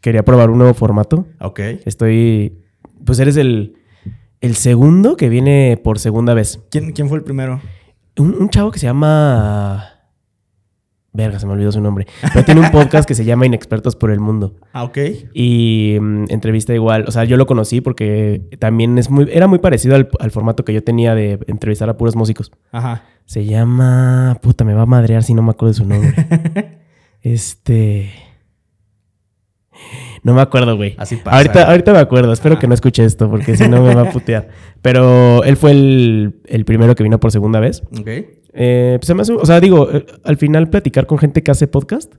quería probar un nuevo formato. Ok. Estoy. Pues eres el, el segundo que viene por segunda vez. ¿Quién, quién fue el primero? Un, un chavo que se llama. Verga, se me olvidó su nombre. Pero tiene un podcast que se llama Inexpertos por el Mundo. Ah, ok. Y mm, entrevista igual. O sea, yo lo conocí porque también es muy, era muy parecido al, al formato que yo tenía de entrevistar a puros músicos. Ajá. Se llama. Puta, me va a madrear si no me acuerdo de su nombre. este. No me acuerdo, güey. Así pasa. Ahorita, ahorita me acuerdo. Espero Ajá. que no escuche esto porque si no me va a putear. Pero él fue el, el primero que vino por segunda vez. Ok. Eh, pues se me hace- o sea, digo, eh, al final platicar con gente que hace podcast,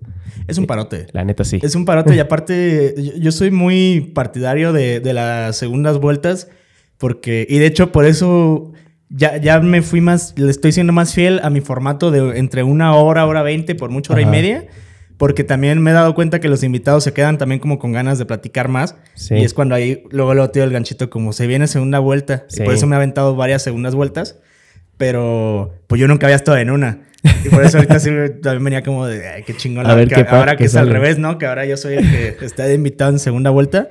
Es un parote. la neta sí. Es un parote y aparte yo, yo soy muy partidario de, de las segundas vueltas porque, y de hecho por eso ya, ya me fui más, le estoy siendo más fiel a mi formato de entre una hora, hora veinte, por mucho hora Ajá. y media, porque también me he dado cuenta que los invitados se quedan también como con ganas de platicar más Sí. y es cuando ahí luego luego tiro el ganchito como se viene segunda vuelta Sí. y por eso me he aventado varias segundas vueltas. Pero pues yo nunca había estado en una. Y por eso ahorita sí también venía como de, ay, qué chingón. A ver que qué ahora que es al revés, ¿no? Que ahora yo soy el que está invitado en segunda vuelta.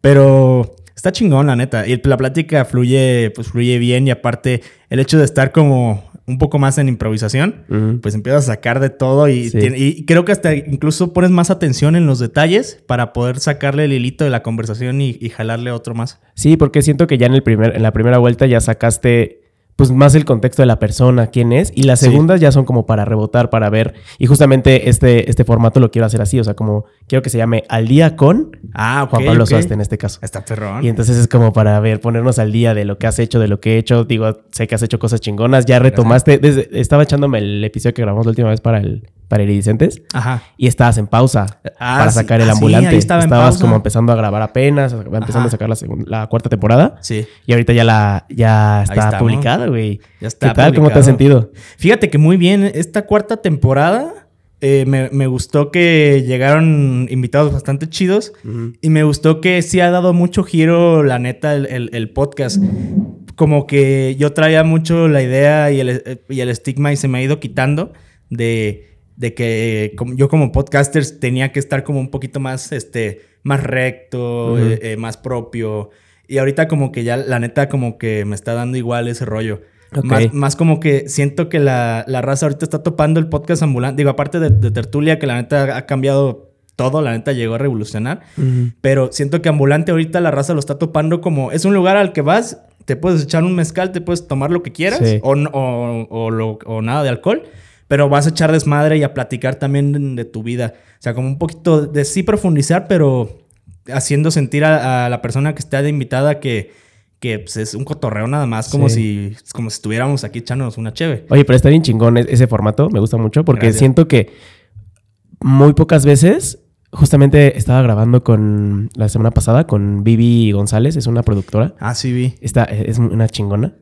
Pero está chingón, la neta. Y la plática fluye, pues fluye bien. Y aparte, el hecho de estar como un poco más en improvisación, pues empiezas a sacar de todo. Y, Sí. tiene- y creo que hasta incluso pones más atención en los detalles para poder sacarle el hilito de la conversación y, y jalarle otro más. Sí, porque siento que ya en, el primer, en la primera vuelta ya sacaste pues más el contexto de la persona, quién es, y las Sí. segundas ya son como para rebotar, para ver. Y justamente este, este formato lo quiero hacer así, o sea, como quiero que se llame Al día con Ah. Juan Pablo ok. Suaste en este caso. Está perrón. Y entonces es como para ver, ponernos al día de lo que has hecho, de lo que he hecho. Digo, sé que has hecho cosas chingonas. Ya retomaste. desde- estaba echándome el episodio que grabamos la última vez para el para Iridicentes. Ajá. Y estabas en pausa Ah, para sí. sacar el Ah, sí, ambulante. estaba Estabas como empezando a grabar apenas, empezando Ajá. a sacar la, cuarta temporada. Sí. Y ahorita ya la ya está publicada, güey. Ya está ¿Qué tal? ¿Cómo te has sentido? Fíjate que muy bien, esta cuarta temporada eh, me, me gustó que llegaron invitados bastante chidos y me gustó que sí ha dado mucho giro, la neta, el, el- el podcast. Como que yo traía mucho la idea y el, y el estigma y se me ha ido quitando de, de que como- yo como podcaster tenía que estar como un poquito más, este, más recto, eh, eh, más propio. Y ahorita como que ya la neta como que me está dando igual ese rollo. Más, más como que siento que la, la raza ahorita está topando el podcast ambulante. Digo, aparte de, de Tertulia, que la neta ha cambiado todo, la neta llegó a revolucionar. Pero siento que ambulante ahorita la raza lo está topando como... Es un lugar al que vas, te puedes echar un mezcal, te puedes tomar lo que quieras. Sí. O, o, o lo- o nada de alcohol. Pero vas a echar desmadre y a platicar también de, tu vida. O sea, como un poquito de sí profundizar, pero haciendo sentir a, a la persona que está de invitada que, que pues, es un cotorreo nada más, como, Sí. si, como si estuviéramos aquí echándonos una cheve. Oye, pero está bien chingón e- ese formato, me gusta mucho porque Gracias. siento que muy pocas veces, justamente estaba grabando con la semana pasada con Vivi González, es una productora, Ah, sí, vi. está, es una chingona,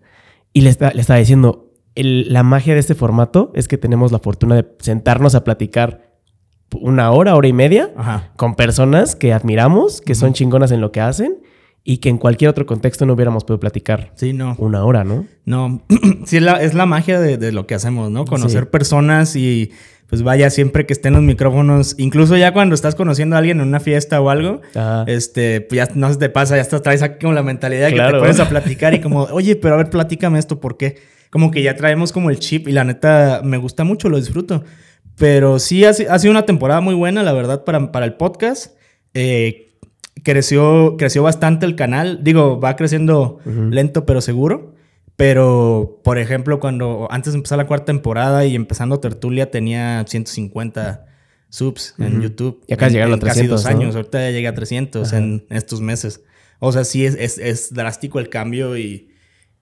y le, está, le estaba diciendo, el- la magia de este formato es que tenemos la fortuna de sentarnos a platicar una hora, hora y media Ajá. con personas que admiramos, que son chingonas en lo que hacen y que en cualquier otro contexto no hubiéramos podido platicar Sí, no. una hora, ¿no? No, sí, es la, es la magia de, de lo que hacemos, ¿no? Conocer Sí. personas y pues vaya, siempre que estén los micrófonos, incluso ya cuando estás conociendo a alguien en una fiesta o algo, Ajá. este, pues ya no se te pasa, ya estás, traes aquí como la mentalidad de que te pones a platicar y como, oye, pero a ver, platícame esto, ¿por qué? Como que ya traemos como el chip y la neta me gusta mucho, lo disfruto. Pero sí, ha, si- ha sido una temporada muy buena, la verdad, para, para el podcast. Eh, creció, creció bastante el canal. Digo, va creciendo lento pero seguro. Pero, por ejemplo, cuando antes de empezar la cuarta temporada y empezando Tertulia tenía 150 subs en. YouTube. Y acá En- llegaron a en casi 300, dos ¿no? años. Ahorita ya llegué a 300 Ajá. en estos meses. O sea, sí es, es, es drástico el cambio y,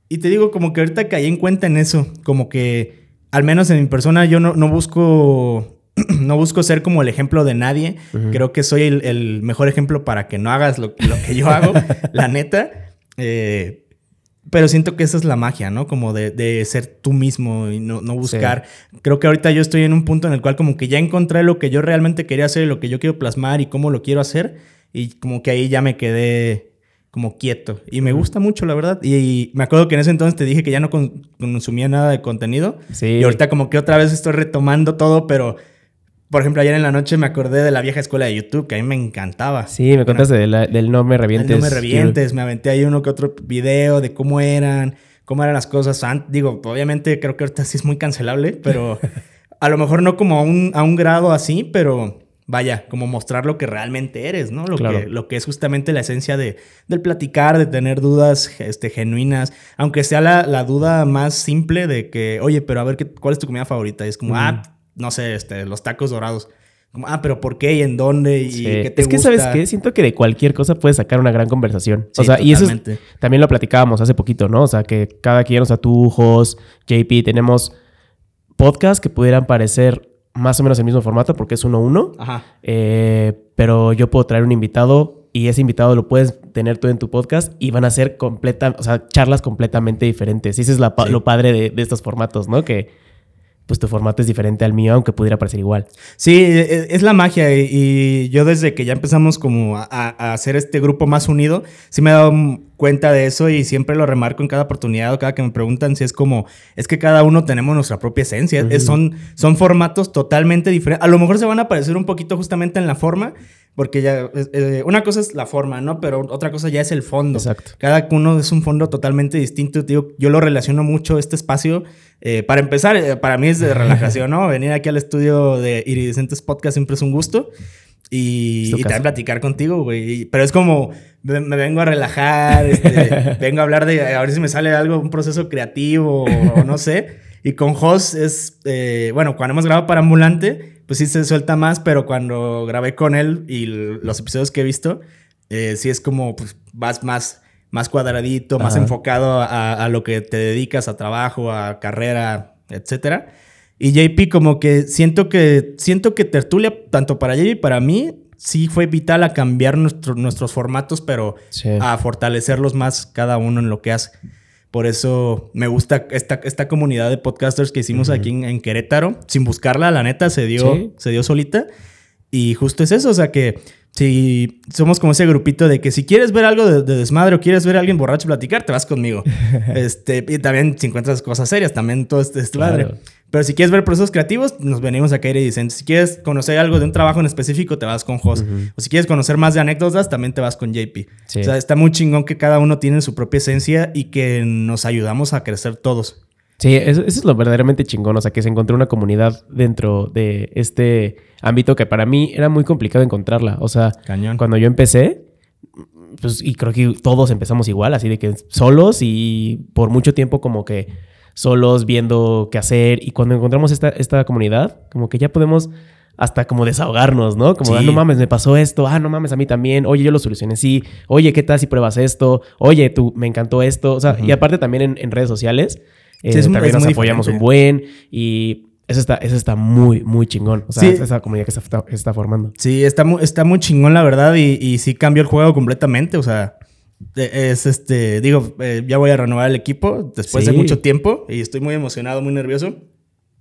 y te digo, como que ahorita caí en cuenta en eso. Como que, al menos en mi persona, yo no, no busco... No busco ser como el ejemplo de nadie. Creo que soy el, el mejor ejemplo para que no hagas lo, lo que yo hago, la neta. Eh, pero siento que esa es la magia, ¿no? Como de, de ser tú mismo y no, no buscar. Creo que ahorita yo estoy en un punto en el cual como que ya encontré lo que yo realmente quería hacer, lo que yo quiero plasmar y cómo lo quiero hacer. Y como que ahí ya me quedé como quieto. Y me gusta mucho, la verdad. Y, y me acuerdo que en ese entonces te dije que ya no con- consumía nada de contenido. Sí. Y ahorita como que otra vez estoy retomando todo, pero por ejemplo, ayer en la noche me acordé de la vieja escuela de YouTube, que a mí me encantaba. Sí, me contaste del No Me Revientes. No Me Revientes, me aventé ahí uno que otro video de cómo eran, cómo eran las cosas. Digo, obviamente creo que ahorita sí es muy cancelable, pero a lo mejor no como a un, a un grado así, pero vaya, como mostrar lo que realmente eres, ¿no? Lo, que, lo que es justamente la esencia de, del platicar, de tener dudas este, genuinas, aunque sea la, la duda más simple de que, oye, pero a ver, ¿qué, ¿cuál es tu comida favorita? Y es como, ah, no sé, este, los tacos dorados. Como, ah, pero ¿por qué y en dónde y qué te Es que, ¿sabes qué? Siento que de cualquier cosa puedes sacar una gran conversación. o sea, y eso también lo platicábamos hace poquito, ¿no? O sea, que cada quien, o sea, tú, Jos, JP, tenemos podcasts que pudieran parecer más o menos el mismo formato porque es uno a uno. Ajá. Eh, pero yo puedo traer un invitado y ese invitado lo puedes tener tú en tu podcast y van a ser completa, o sea, charlas completamente diferentes. Y eso es lo padre de, de estos formatos, ¿no? Que pues tu formato es diferente al mío, aunque pudiera parecer igual. Sí, e, e, es la magia y yo desde que ya empezamos como a, hacer este grupo más unido, sí me he dado cuenta de eso y siempre lo remarco en cada oportunidad o cada que me preguntan si es como, es que cada uno tenemos nuestra propia esencia, son, son formatos totalmente diferentes. A lo mejor se van a parecer un poquito justamente en la forma, porque ya, eh, una cosa es la forma, ¿no? Pero otra cosa ya es el fondo. Exacto. Cada uno es un fondo totalmente distinto. Tío, yo lo relaciono mucho este espacio. Eh, para empezar, eh, para mí es de relajación, ¿no? Venir aquí al estudio de Iridescentes Podcast siempre es un gusto. Y, también platicar contigo, güey. Pero es como, me, vengo a relajar, este, vengo a hablar de, a ver si me sale algo, un proceso creativo o, no sé. Y con Jos es, bueno, cuando hemos grabado para Ambulante, pues sí se suelta más, pero cuando grabé con él y los episodios que he visto, eh, sí es como, pues vas más, más cuadradito, más enfocado a, lo que te dedicas, a trabajo, a carrera, etcétera. Y JP como que siento que, siento que Tertulia, tanto para JP y para mí, sí fue vital a cambiar nuestros formatos, pero a fortalecerlos más cada uno en lo que hace. Por eso me gusta esta, esta comunidad de podcasters que hicimos aquí en, Querétaro. Sin buscarla, la neta, se dio, se dio solita. Y justo es eso, o sea que si somos como ese grupito de que si quieres ver algo de, desmadre o quieres ver a alguien borracho platicar, te vas conmigo. este, y también si encuentras cosas serias, también todo este desmadre. Pero si quieres ver procesos creativos, nos venimos a caer y dicen, si quieres conocer algo de un trabajo en específico, te vas con Jos. O si quieres conocer más de anécdotas, también te vas con JP. O sea, está muy chingón que cada uno tiene su propia esencia y que nos ayudamos a crecer todos. Sí, eso, es lo verdaderamente chingón. O sea, que se encontró una comunidad dentro de este ámbito que para mí era muy complicado encontrarla. O sea, cuando yo empecé, pues, y creo que todos empezamos igual, así de que solos y por mucho tiempo como que solos viendo qué hacer. Y cuando encontramos esta, esta comunidad, como que ya podemos hasta como desahogarnos, ¿no? Como, ah, no mames, me pasó esto, ah, no mames, a mí también, oye, yo lo solucioné, sí, oye, ¿qué tal si pruebas esto? Oye, tú, me encantó esto, o sea, y aparte también en, redes sociales, eh, también nos apoyamos un buen y eso está, eso está muy, muy chingón. O sea, esa comunidad que se está, está, formando. Sí, está muy, está muy chingón, la verdad, y, y sí cambió el juego completamente, o sea es este, digo, eh, ya voy a renovar el equipo después de mucho tiempo y estoy muy emocionado, muy nervioso.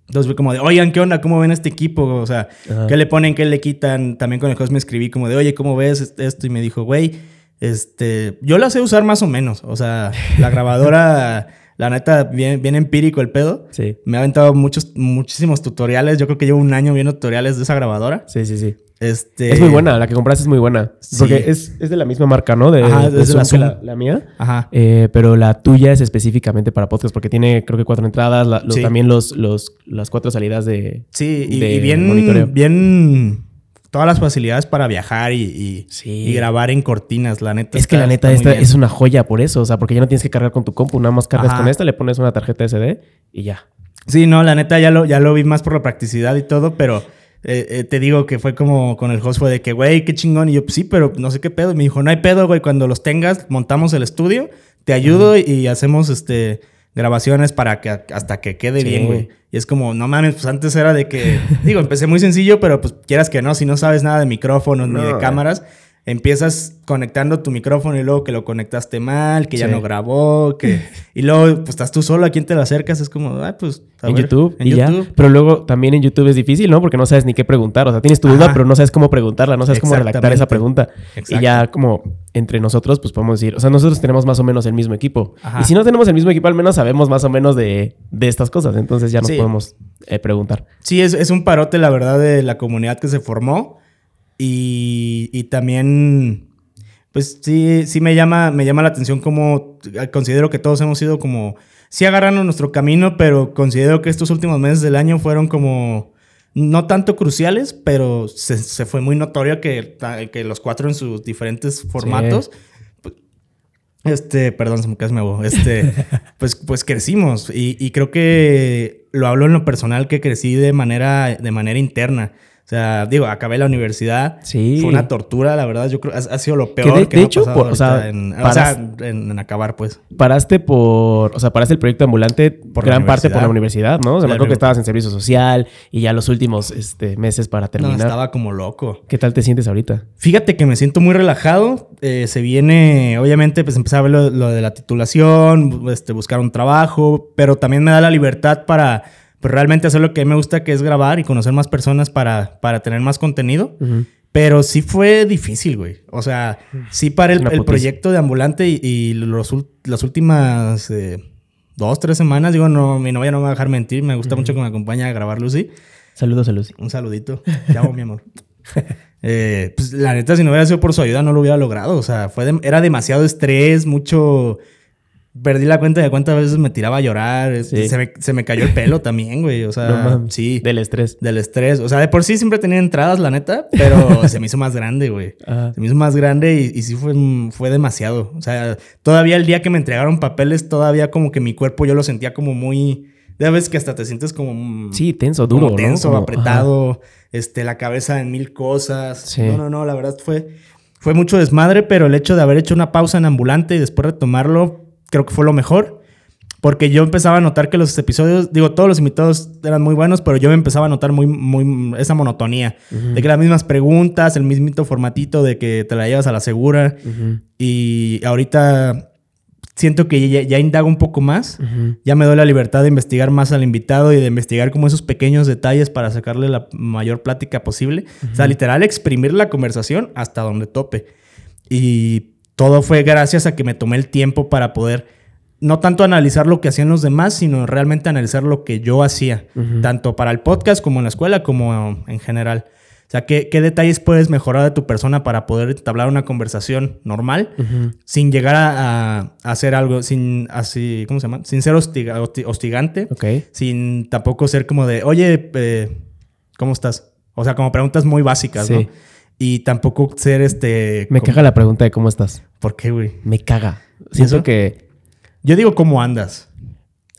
Entonces, como de, oigan, ¿qué onda? ¿Cómo ven este equipo? O sea, ¿qué le ponen? ¿Qué le quitan? También con el host me escribí como de, oye, ¿cómo ves esto? Y me dijo, güey, este, yo la sé usar más o menos. O sea, la grabadora, la neta, bien, bien empírico el pedo. Sí. Me ha aventado muchos, muchísimos tutoriales. Yo creo que llevo un año viendo tutoriales de esa grabadora. Sí, sí, sí. Este... Es muy buena, la que compraste es muy buena. Porque es, de la misma marca, ¿no? De, Ajá, de, la, la, mía. Ajá. Eh, pero la tuya es específicamente para podcast porque tiene, creo que cuatro entradas, también los, los, las cuatro salidas de. Sí, y, bien, bien. Todas las facilidades para viajar y, y, grabar en cortinas, la neta. Es que la neta, esta es una joya por eso. O sea, porque ya no tienes que cargar con tu compu, nada más cargas con esta, le pones una tarjeta SD y ya. Sí, no, la neta ya lo, ya lo vi más por la practicidad y todo, pero eh, eh, te digo que fue como con el host fue de que, güey, qué chingón. Y yo, pues sí, pero no sé qué pedo. Y me dijo, no hay pedo, güey. Cuando los tengas, montamos el estudio, te ayudo y hacemos este grabaciones para que hasta que quede bien, güey. Y es como, no mames, pues antes era de que, digo, empecé muy sencillo, pero pues quieras que no, si no sabes nada de micrófonos ni de cámaras, empiezas conectando tu micrófono y luego que lo conectaste mal, que ya no grabó, que y luego pues estás tú solo, a quién te lo acercas, es como, ah, pues en YouTube en YouTube. Pero luego también en YouTube es difícil, ¿no? Porque no sabes ni qué preguntar, o sea, tienes tu duda, pero no sabes cómo preguntarla, no sabes cómo redactar esa pregunta. Y ya como entre nosotros, pues podemos decir, o sea, nosotros tenemos más o menos el mismo equipo. Y si no tenemos el mismo equipo, al menos sabemos más o menos de, estas cosas. Entonces ya nos podemos eh, preguntar. Sí, es, un parote, la verdad, de la comunidad que se formó. Y, y también, pues sí, sí me llama, me llama la atención como considero que todos hemos sido como, sí agarrando nuestro camino, pero considero que estos últimos meses del año fueron como no tanto cruciales, pero se, fue muy notorio que, que, los cuatro en sus diferentes formatos. Este, perdón, se me casi me Este, pues, pues crecimos. Y, y, creo que lo hablo en lo personal que crecí de manera, de manera interna. O sea, digo, acabé la universidad. Sí. Fue una tortura, la verdad. Yo creo que ha, sido lo peor que, de, hecho, o sea, en, en, acabar, pues. Paraste por, o sea, paraste el proyecto ambulante por gran parte por la universidad, ¿no? O sea, me acuerdo que estabas en servicio social y ya los últimos este, meses para terminar. No, estaba como loco. ¿Qué tal te sientes ahorita? Fíjate que me siento muy relajado. Eh, se viene, obviamente, pues empezar a ver lo, lo de la titulación, este, buscar un trabajo, pero también me da la libertad para pues realmente hacer lo que me gusta, que es grabar y conocer más personas para, para tener más contenido. Pero sí fue difícil, güey. O sea, sí para el, proyecto de Ambulante y, los, las últimas eh, dos, tres semanas, digo, no, mi novia no me va a dejar mentir. Me gusta mucho que me acompañe a grabar Lucy. Saludos a Lucy. Un saludito. Te amo, mi amor. Eh, pues la neta, si no hubiera sido por su ayuda, no lo hubiera logrado. O sea, fue era demasiado estrés, mucho Perdí la cuenta de cuántas veces me tiraba a llorar. Se, me, cayó el pelo también, güey. O sea, sí. Del estrés. Del estrés. O sea, de por sí siempre tenía entradas, la neta, pero se me hizo más grande, güey. Se me hizo más grande y, sí fue, fue demasiado. O sea, todavía el día que me entregaron papeles, todavía como que mi cuerpo yo lo sentía como muy. De vez que hasta te sientes como. Sí, tenso, duro. tenso, apretado. Este, la cabeza en mil cosas. No, no, no. La verdad fue. Fue mucho desmadre, pero el hecho de haber hecho una pausa en ambulante y después retomarlo creo que fue lo mejor. Porque yo empezaba a notar que los episodios, digo, todos los invitados eran muy buenos, pero yo me empezaba a notar muy, muy esa monotonía. De que las mismas preguntas, el mismito formatito de que te la llevas a la segura. Y ahorita siento que ya, ya indago un poco más. Ya me doy la libertad de investigar más al invitado y de investigar como esos pequeños detalles para sacarle la mayor plática posible. O sea, literal, exprimir la conversación hasta donde tope. Y todo fue gracias a que me tomé el tiempo para poder no tanto analizar lo que hacían los demás, sino realmente analizar lo que yo hacía, tanto para el podcast como en la escuela, como en general. O sea, ¿qué, detalles puedes mejorar de tu persona para poder entablar una conversación normal sin llegar a, hacer algo, sin así, ¿cómo se llama? Sin ser hostigante, sin tampoco ser como de, oye, eh, ¿cómo estás? O sea, como preguntas muy básicas, ¿no? Y tampoco ser este. Me caga la pregunta de cómo estás. ¿Por qué, güey? Me caga. Siento que. Yo digo cómo andas.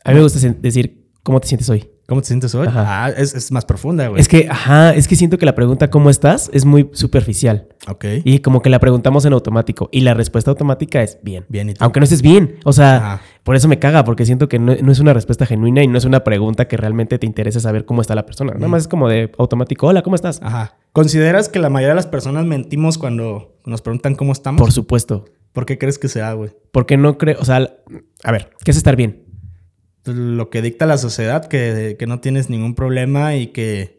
A mí me gusta decir cómo te sientes hoy. ¿Cómo te sientes hoy? Ah, es, más profunda, güey. Es que, ajá, es que siento que la pregunta ¿cómo estás? es muy superficial. Ok. Y como que la preguntamos en automático. Y la respuesta automática es bien. Bien. ¿y Aunque no estés bien. O sea, por eso me caga, porque siento que no, es una respuesta genuina y no es una pregunta que realmente te interese saber cómo está la persona. Nada más es como de automático. Hola, ¿cómo estás? Ajá. ¿Consideras que la mayoría de las personas mentimos cuando nos preguntan cómo estamos? Por supuesto. ¿Por qué crees que sea, güey? Porque no creo, o sea, a ver, ¿qué es estar bien? lo que dicta la sociedad, que, que no tienes ningún problema y que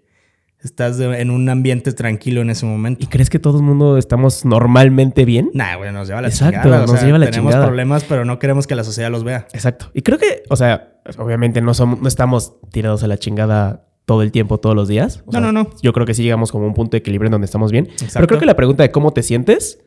estás en un ambiente tranquilo en ese momento. ¿Y crees que todo el mundo estamos normalmente bien? Nah, güey, nos lleva la Exacto, nos lleva la tenemos problemas, pero no queremos que la sociedad los vea. Exacto. Y creo que, o sea, obviamente no, somos, no estamos tirados a la chingada todo el tiempo, todos los días. no, no, no. Yo creo que sí llegamos como a un punto de equilibrio en donde estamos bien. Pero creo que la pregunta de cómo te sientes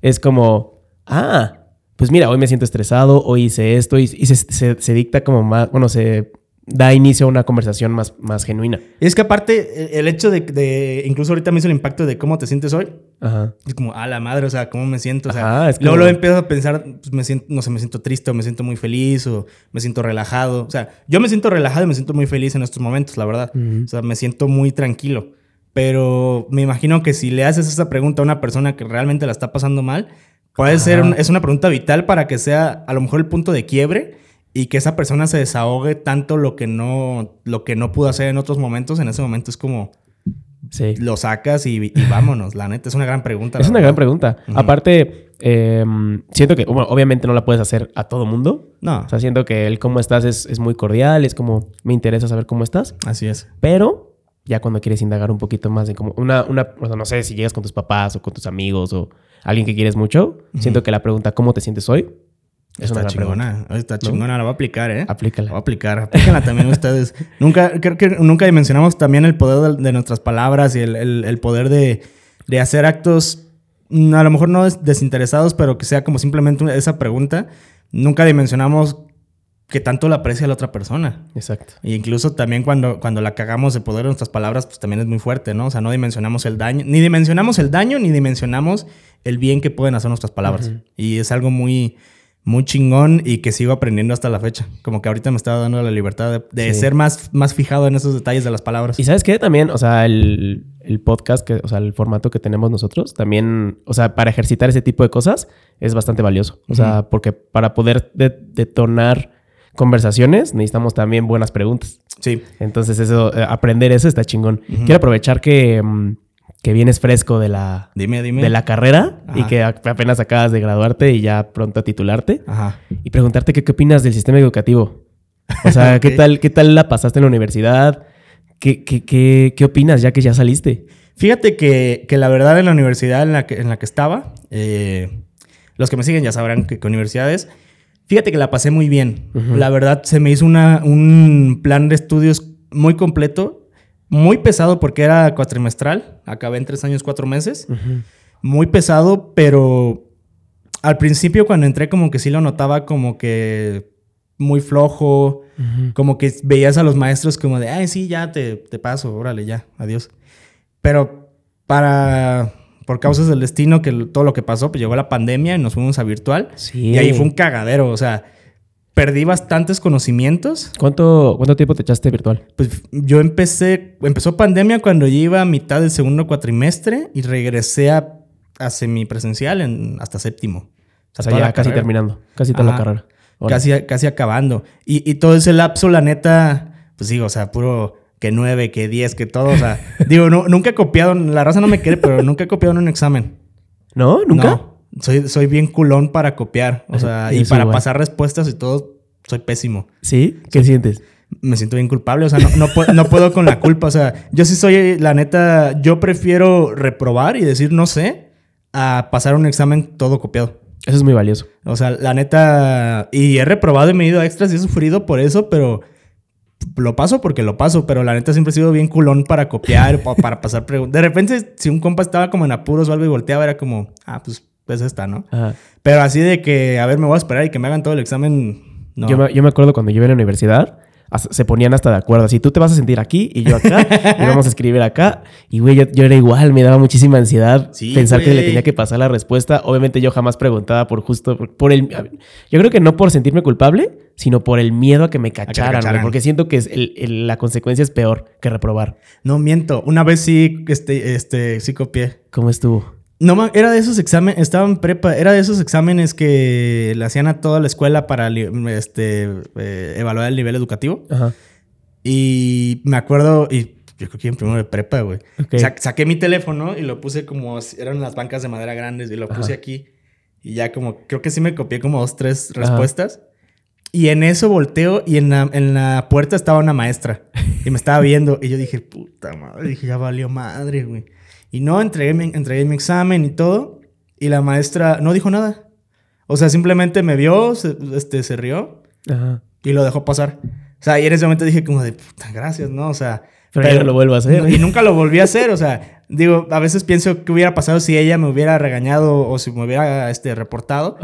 es como, ah, pues mira, hoy me siento estresado, hoy hice esto y, se, dicta como más, bueno, se da inicio a una conversación más, más genuina. Es que aparte, el hecho de, incluso ahorita me hizo el impacto de cómo te sientes hoy. Ajá. Es como, a la madre, o sea, cómo me siento. O sea, luego, luego empiezo a pensar, pues me siento, no sé, me siento triste o me siento muy feliz o me siento relajado. O sea, yo me siento relajado y me siento muy feliz en estos momentos, la verdad. O sea, me siento muy tranquilo. Pero me imagino que si le haces esa pregunta a una persona que realmente la está pasando mal, Puede ser, es una pregunta vital para que sea a lo mejor el punto de quiebre y que esa persona se desahogue tanto lo que no, lo que no pudo hacer en otros momentos. En ese momento es como sí. lo sacas y, vámonos. La neta, es una gran pregunta. Es una gran pregunta. Aparte, em, siento que, obviamente no la puedes hacer a todo mundo. No. O sea, siento que el cómo estás es, es muy cordial, es como me interesa saber cómo estás. Así es. Pero ya cuando quieres indagar un poquito más de como una, una, no sé si llegas con tus papás o con tus amigos o alguien que quieres mucho, siento que la pregunta ¿cómo te sientes hoy? Es está chingona. Está chingona. La voy a aplicar, ¿eh? Aplícala. La voy a aplicar. Aplícala también ustedes. nunca, creo que nunca dimensionamos también el poder de, nuestras palabras y el, poder de, de, hacer actos, mm, a lo mejor no desinteresados, pero que sea como simplemente esa pregunta. Nunca dimensionamos que tanto la aprecia la otra persona. Exacto. Y incluso también cuando, cuando la cagamos de poder de nuestras palabras, pues también es muy fuerte, ¿no? O sea, no dimensionamos el daño, ni dimensionamos el daño, ni dimensionamos el bien que pueden hacer nuestras palabras. Y es algo muy, muy chingón y que sigo aprendiendo hasta la fecha. Como que ahorita me estaba dando la libertad de, ser más, más fijado en esos detalles de las palabras. Y sabes qué también, o sea, el, podcast, que, o sea, el formato que tenemos nosotros, también, o sea, para ejercitar ese tipo de cosas es bastante valioso. O sea, porque para poder detonar conversaciones, necesitamos también buenas preguntas. Sí. Entonces, eso, eh, aprender eso está chingón. Quiero aprovechar que, mm, que, vienes fresco de la, dime, dime. de la carrera y que apenas acabas de graduarte y ya pronto a titularte. Ajá. Y preguntarte qué, qué opinas del sistema educativo. O sea, ¿qué, tal, ¿qué tal la pasaste en la universidad? ¿Qué, qué, qué, qué opinas ya que ya saliste? Fíjate que, que, la verdad en la universidad en la que, en la que estaba, eh, los que me siguen ya sabrán qué universidad es, Fíjate que la pasé muy bien. La verdad, se me hizo una, un plan de estudios muy completo, muy pesado porque era cuatrimestral. Acabé en tres años, cuatro meses. Muy pesado, pero al principio cuando entré como que sí lo notaba como que muy flojo, como que veías a los maestros como de, ay, sí, ya te, te paso, órale, ya, adiós. Pero para por causas del destino, que todo lo que pasó, pues llegó la pandemia y nos fuimos a virtual. Y ahí fue un cagadero, o sea, perdí bastantes conocimientos. ¿Cuánto, cuánto tiempo te echaste virtual? Pues yo empecé, empezó pandemia cuando yo iba a mitad del segundo cuatrimestre y regresé a, a semipresencial en, hasta séptimo. O sea, ya casi terminando, casi toda la carrera. Casi, casi acabando. Y, y todo ese lapso, la neta, pues digo, o sea, puro que nueve, que diez, que todo. O sea, digo, no, nunca he copiado, la raza no me quiere, pero nunca he copiado en un examen. ¿No? ¿Nunca? Soy, soy bien culón para copiar. O sea, y para pasar respuestas y todo, soy pésimo. ¿Sí? ¿Qué sientes? Me siento bien culpable. O sea, no, no, puedo con la culpa. O sea, yo sí soy, la neta, yo prefiero reprobar y decir no sé a pasar un examen todo copiado. Eso es muy valioso. O sea, la neta, y he reprobado y me he ido a extras y he sufrido por eso, pero lo paso porque lo paso, pero la neta siempre he sido bien culón para copiar, para pasar preguntas. De repente, si un compa estaba como en apuros o algo y volteaba, era como, ah, pues, pues esta, ¿no? Pero así de que, a ver, me voy a esperar y que me hagan todo el examen. No. Yo, me, yo me acuerdo cuando yo iba a la universidad, se ponían hasta de acuerdo. Así, tú te vas a sentir aquí y yo acá, y vamos a escribir acá. Y, güey, yo, era igual, me daba muchísima ansiedad pensar que le tenía que pasar la respuesta. Obviamente yo jamás preguntaba por justo, por, el... Yo creo que no por sentirme culpable, sino por el miedo a que me cacharan, porque siento que es la consecuencia es peor que reprobar. No, miento. Una vez sí, este, este, sí copié. ¿Cómo estuvo? No, era de esos exámenes, estaba en prepa, era de esos exámenes que le hacían a toda la escuela para este, eh, evaluar el nivel educativo. Ajá. Y me acuerdo, y yo creo que en primero de prepa, güey. saqué mi teléfono y lo puse como, eran las bancas de madera grandes y lo puse aquí. Y ya como, creo que sí me copié como dos, tres respuestas. Y en eso volteo y en la, en la puerta estaba una maestra. Y me estaba viendo. y yo dije, puta madre, dije, ya valió madre, güey. Y no, entregué mi, entregué mi examen y todo. Y la maestra no dijo nada. O sea, simplemente me vio, se, este, se rió y lo dejó pasar. O sea, y en ese momento dije como de puta, gracias, ¿no? O sea... Pero, no lo vuelvo a hacer. y nunca lo volví a hacer, o sea, digo, a veces pienso que hubiera pasado si ella me hubiera regañado o si me hubiera este, reportado.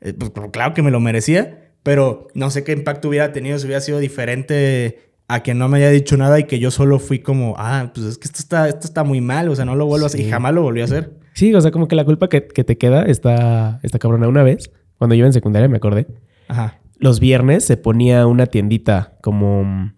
Eh, pues, pues, claro que me lo merecía, pero no sé qué impacto hubiera tenido si hubiera sido diferente a que no me haya dicho nada y que yo solo fui como, ah, pues es que esto está, esto está muy mal, o sea, no lo vuelvo a hacer y jamás lo volví a hacer. Sí, o sea, como que la culpa que, te queda está, está cabrona. Una vez, cuando yo iba en secundaria, me acordé. Ajá. Los viernes se ponía una tiendita como,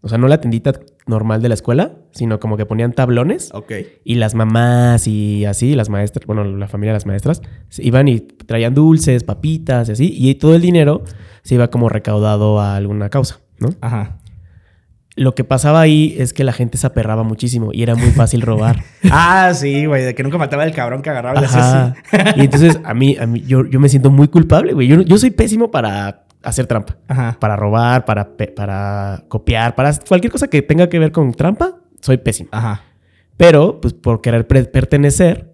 o sea, no la tiendita normal de la escuela, sino como que ponían tablones. Ok. Y las mamás y así, las maestras, bueno, la familia de las maestras, iban y traían dulces, papitas y así, y todo el dinero se iba como recaudado a alguna causa, ¿no? Ajá. Lo que pasaba ahí es que la gente se aperraba muchísimo y era muy fácil robar. ah, sí, güey, de que nunca mataba el cabrón que agarraba Ajá. Y entonces a mí, a mí yo, yo me siento muy culpable, güey. Yo, yo soy pésimo para hacer trampa. Ajá. Para robar, para, para copiar, para cualquier cosa que tenga que ver con trampa, soy pésimo. Ajá. Pero, pues por querer pertenecer,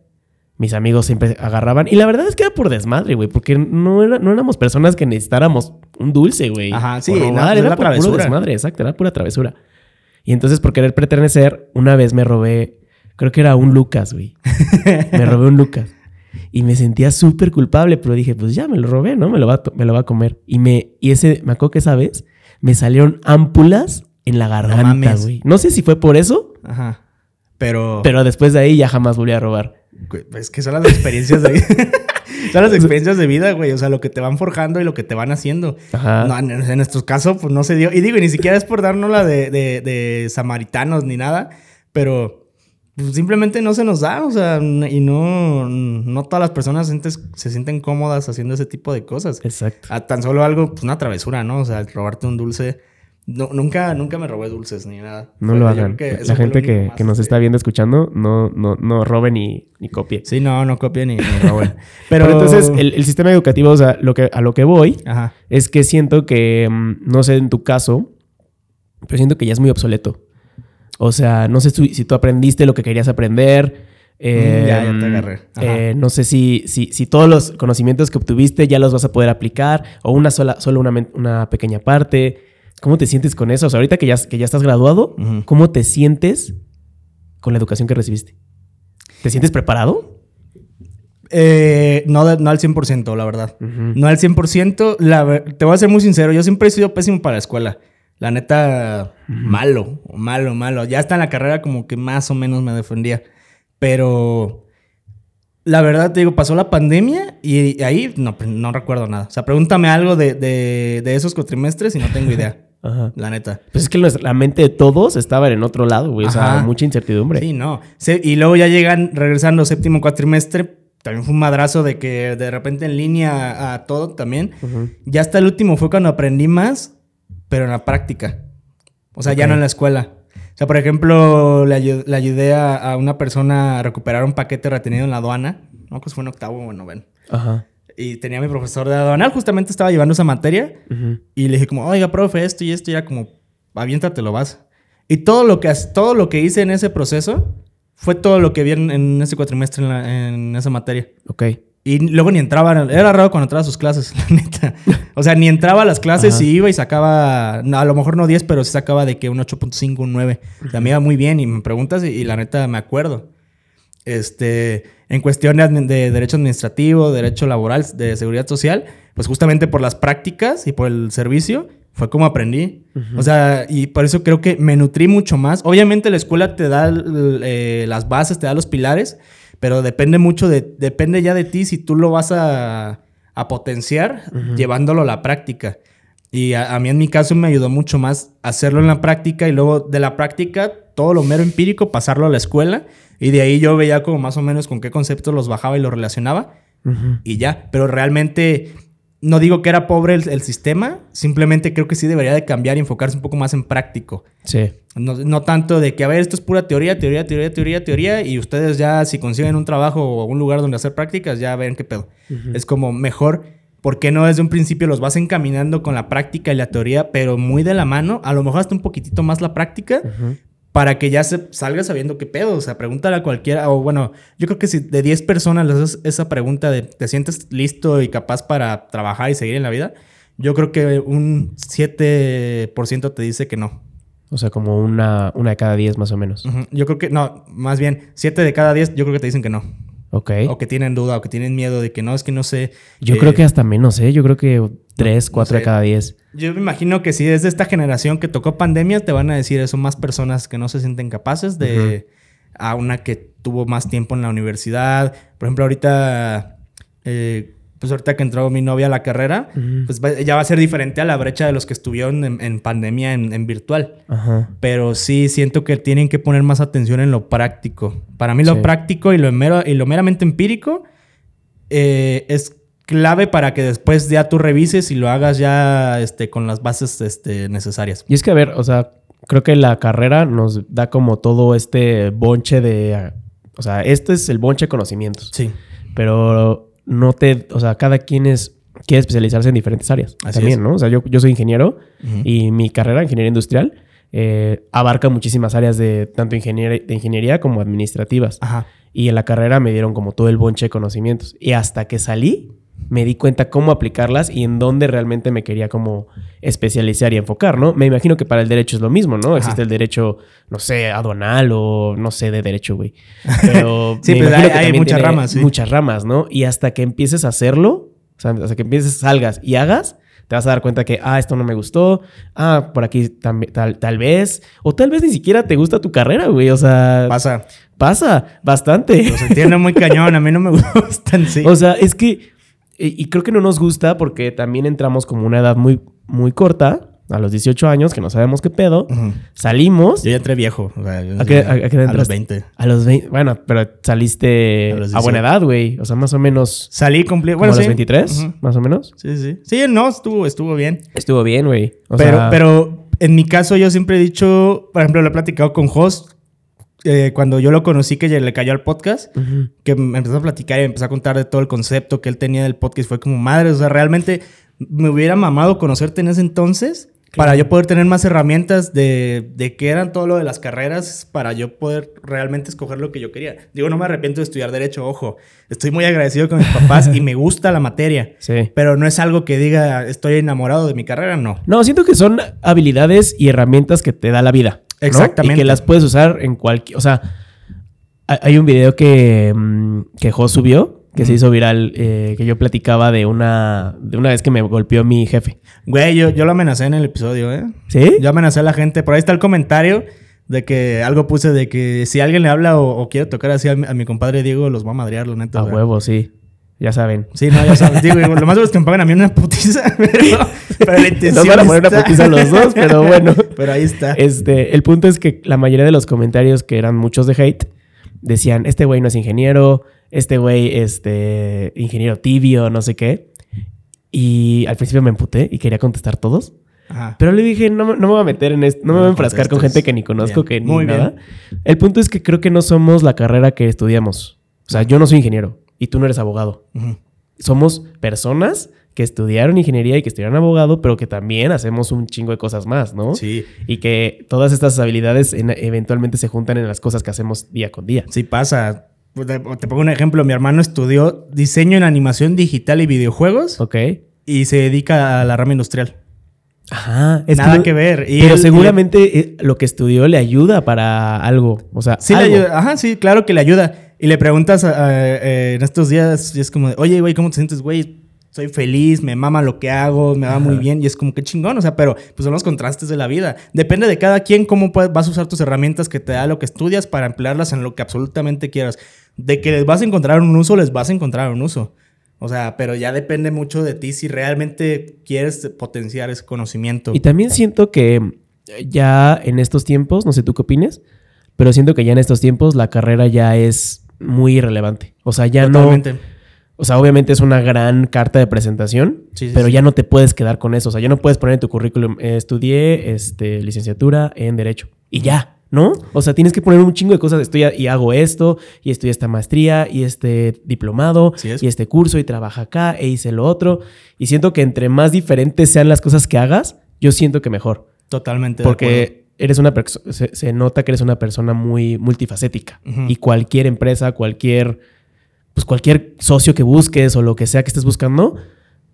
mis amigos siempre agarraban. Y la verdad es que era por desmadre, güey, porque no, no éramos personas que necesitáramos un dulce, güey. Ajá, sí, nada, era, era por pura desmadre, exacto, era pura travesura. Y entonces, por querer pertenecer, una vez me robé, creo que era un Lucas, güey. me robé un Lucas. Y me sentía súper culpable, pero dije, pues ya me lo robé, ¿no? Me lo va a, me lo va a comer. Y, me, y ese, me acuerdo que esa vez me salieron ámpulas en la garganta, güey. No, sé si fue por eso. Ajá. Pero. Pero después de ahí ya jamás volví a robar. Es que son las experiencias de vida. son las experiencias de vida, güey. O sea, lo que te van forjando y lo que te van haciendo. Ajá. en, nuestro caso, pues no se dio. Y digo, ni siquiera es por darnos la de, de, de samaritanos ni nada. Pero pues, simplemente no se nos da, o sea, y no, no todas las personas se sienten cómodas haciendo ese tipo de cosas. Exacto. A tan solo algo, pues una travesura, ¿no? O sea, robarte un dulce. No, nunca, nunca me robé dulces ni nada. No lo hagan. La gente que, nos está viendo, escuchando, no, no, no robe ni, ni copie. Sí, no, no copie ni, ni robe. Pero... entonces, el, sistema educativo, o sea, lo que, a lo que voy es que siento que, mm, no sé en tu caso, pero siento que ya es muy obsoleto. O sea, no sé si tú aprendiste lo que querías aprender. Mm, ya, ya te agarré. Eh, no sé si, si, si, todos los conocimientos que obtuviste ya los vas a poder aplicar o una sola, solo una, una pequeña parte. ¿Cómo te sientes con eso? O sea, ahorita que ya, que ya estás graduado, ¿cómo te sientes con la educación que recibiste? ¿Te sientes preparado? Eh, no, no al 100%, la verdad. No al 100%. La, te voy a ser muy sincero, yo siempre he sido pésimo para la escuela. La neta, malo, malo, malo. Ya está en la carrera como que más o menos me defendía. Pero la verdad te digo, pasó la pandemia y ahí no, no recuerdo nada. O sea, pregúntame algo de, de, esos cuatrimestres y no tengo idea. Ajá. La neta. Pues es que la mente de todos estaba en otro lado, güey. O sea, mucha incertidumbre. Sí, no. y luego ya llegan regresando séptimo cuatrimestre. También fue un madrazo de que de repente en línea a todo también. Ya hasta el último fue cuando aprendí más pero en la práctica. O sea, ya no en la escuela. O sea, por ejemplo, le, ayudé a, una persona a recuperar un paquete retenido en la aduana. No, pues fue en octavo o en noveno. Ajá. Y tenía a mi profesor de aduanal, justamente estaba llevando esa materia. Y le dije como, oiga, profe, esto y esto. Y era como, aviéntate, lo vas. Y todo lo que, todo lo que hice en ese proceso fue todo lo que vi en, ese cuatrimestre en, en esa materia. Ok. Y luego ni entraba, era raro cuando entraba a sus clases, la neta. O sea, ni entraba a las clases y iba y sacaba, a lo mejor no 10, pero sí sacaba de que un 8.5, un 9. O sea, me iba muy bien y me preguntas y, la neta me acuerdo. Este, en cuestión de, derecho administrativo, derecho laboral, de seguridad social, pues justamente por las prácticas y por el servicio, fue como aprendí. O sea, y por eso creo que me nutrí mucho más. Obviamente la escuela te da eh, las bases, te da los pilares, pero depende mucho de, depende ya de ti si tú lo vas a, a potenciar llevándolo a la práctica. Y a, mí en mi caso me ayudó mucho más hacerlo en la práctica y luego de la práctica todo lo mero empírico pasarlo a la escuela y de ahí yo veía como más o menos con qué conceptos los bajaba y los relacionaba y ya, pero realmente no digo que era pobre el, sistema, simplemente creo que sí debería de cambiar y enfocarse un poco más en práctico. Sí. No, tanto de que, a ver, esto es pura teoría, teoría, teoría, teoría, teoría, y ustedes ya si consiguen un trabajo o un lugar donde hacer prácticas, ya ven qué pedo. Es como mejor, ¿por qué no desde un principio los vas encaminando con la práctica y la teoría, pero muy de la mano? A lo mejor hasta un poquitito más la práctica, para que ya se salga sabiendo qué pedo. O sea, pregúntale a cualquiera. O bueno, yo creo que si de 10 personas les haces esa pregunta de ¿te sientes listo y capaz para trabajar y seguir en la vida? Yo creo que un 7% te dice que no. O sea, como una, una de cada 10 más o menos. Yo creo que, no, más bien, 7 de cada 10 yo creo que te dicen que no. Ok. O que tienen duda o que tienen miedo de que no, es que no sé. Yo creo que hasta menos, ¿eh? Yo creo que 3, 4 de cada 10. Yo me imagino que si es de esta generación que tocó pandemia, te van a decir eso más personas que no se sienten capaces de... A una que tuvo más tiempo en la universidad. Por ejemplo, ahorita... Eh, pues ahorita que entró mi novia a la carrera, pues ya va a ser diferente a la brecha de los que estuvieron en, pandemia en, virtual. Pero sí siento que tienen que poner más atención en lo práctico. Para mí lo práctico y lo, mero, y lo meramente empírico eh, es clave para que después ya tú revises y lo hagas ya este, con las bases este, necesarias. Y es que, a ver, o sea, creo que la carrera nos da como todo este bonche de... O sea, este es el bonche de conocimientos. Sí. Pero no te, o sea, cada quien es, quiere especializarse en diferentes áreas. también, ¿no? O sea, yo, yo soy ingeniero y mi carrera, ingeniería industrial, eh, abarca muchísimas áreas de tanto ingeniería, de ingeniería como administrativas. Ajá. Y en la carrera me dieron como todo el bonche de conocimientos. Y hasta que salí, me di cuenta cómo aplicarlas y en dónde realmente me quería como especializar y enfocar, ¿no? Me imagino que para el derecho es lo mismo, ¿no? Existe el derecho, no sé, aduanal o no sé de derecho, güey. Pero sí, pero pues hay, muchas ramas, sí. Muchas ramas, ¿no? Y hasta que empieces a hacerlo, o sea, hasta que empieces, salgas y hagas, te vas a dar cuenta que, ah, esto no me gustó, ah, por aquí tal, tal vez, o tal vez ni siquiera te gusta tu carrera, güey, o sea... Pasa. Pasa, bastante. Se entiende muy cañón, a mí no me gustan, sí. O sea, es que, y creo que no nos gusta porque también entramos como una edad muy, muy corta a los 18 años, que no sabemos qué pedo. Salimos. Yo ya entré viejo. O sea, ¿A, qué, a, los 20. A los 20. Bueno, pero saliste a, buena edad, güey. O sea, más o menos. Salí completo. Bueno, a los 23, más o menos. Sí, sí. Sí, no, estuvo, estuvo bien. Estuvo bien, güey. Pero, pero en mi caso, yo siempre he dicho, por ejemplo, lo he platicado con Host. Eh, cuando yo lo conocí, que le cayó al podcast, que me empezó a platicar y me empezó a contar de todo el concepto que él tenía del podcast, fue como madre, o sea, realmente me hubiera mamado conocerte en ese entonces para yo poder tener más herramientas de, de qué eran todo lo de las carreras, para yo poder realmente escoger lo que yo quería. Digo, no me arrepiento de estudiar Derecho, ojo. Estoy muy agradecido con mis papás y me gusta la materia. Sí. Pero no es algo que diga, estoy enamorado de mi carrera, no. No, siento que son habilidades y herramientas que te da la vida. Exactamente. Y que las puedes usar en cualquier. O sea, hay un video que, mm, que Jo subió que se hizo viral, eh, que yo platicaba de una, de una vez que me golpeó mi jefe. Güey, yo, yo lo amenacé en el episodio, ¿eh? ¿Sí? Yo amenacé a la gente. Por ahí está el comentario de que algo puse de que si alguien le habla o, quiere tocar así a mi, compadre Diego, los va a madrear, la neta. A huevo, sí. Ya saben. Sí, no, ya saben. Digo, lo más es que me pagan a mí una putiza, pero, pero la intención van a poner una putiza a los dos, pero bueno. pero ahí está. Este, el punto es que la mayoría de los comentarios, que eran muchos de hate, decían, este güey no es ingeniero, este güey, este, ingeniero tibio, no sé qué. Y al principio me emputé y quería contestar todos. Pero le dije, no, no, me voy a meter en esto, no, me voy a enfrascar con gente que ni conozco, que ni nada. El punto es que creo que no somos la carrera que estudiamos. O sea, yo no soy ingeniero y tú no eres abogado. Somos personas que estudiaron ingeniería y que estudiaron abogado, pero que también hacemos un chingo de cosas más, ¿no? Sí. Y que todas estas habilidades eventualmente se juntan en las cosas que hacemos día con día. Sí, pasa. Te, pongo un ejemplo. Mi hermano estudió diseño en animación digital y videojuegos. Ok. Y se dedica a la rama industrial. Ajá. Es Nada que, ver. pero seguramente eh, lo que estudió le ayuda para algo. O sea, sí le ayuda. Ajá, sí, claro que le ayuda. Y le preguntas eh, en estos días y es como de, oye, güey, ¿cómo te sientes, güey? soy feliz, me mama lo que hago, me va muy bien y es como que chingón, o sea, pero pues son los contrastes de la vida. Depende de cada quien cómo vas a usar tus herramientas que te da lo que estudias para emplearlas en lo que absolutamente quieras. De que les vas a encontrar un uso, les vas a encontrar un uso. O sea, pero ya depende mucho de ti si realmente quieres potenciar ese conocimiento. Y también siento que ya en estos tiempos, no sé tú qué opines, pero siento que ya en estos tiempos la carrera ya es muy irrelevante. O sea, ya Totalmente. no o sea, obviamente es una gran carta de presentación, pero ya no te puedes quedar con eso. O sea, ya no puedes poner en tu currículum, eh, estudié este, licenciatura en Derecho. Y ya, ¿no? O sea, tienes que poner un chingo de cosas. Estoy y hago esto, y estudié esta maestría, y este diplomado, y este curso, y trabaja acá, e hice lo otro. Y siento que entre más diferentes sean las cosas que hagas, yo siento que mejor. Totalmente. Porque eres una se, se, nota que eres una persona muy multifacética. Y cualquier empresa, cualquier pues cualquier socio que busques o lo que sea que estés buscando,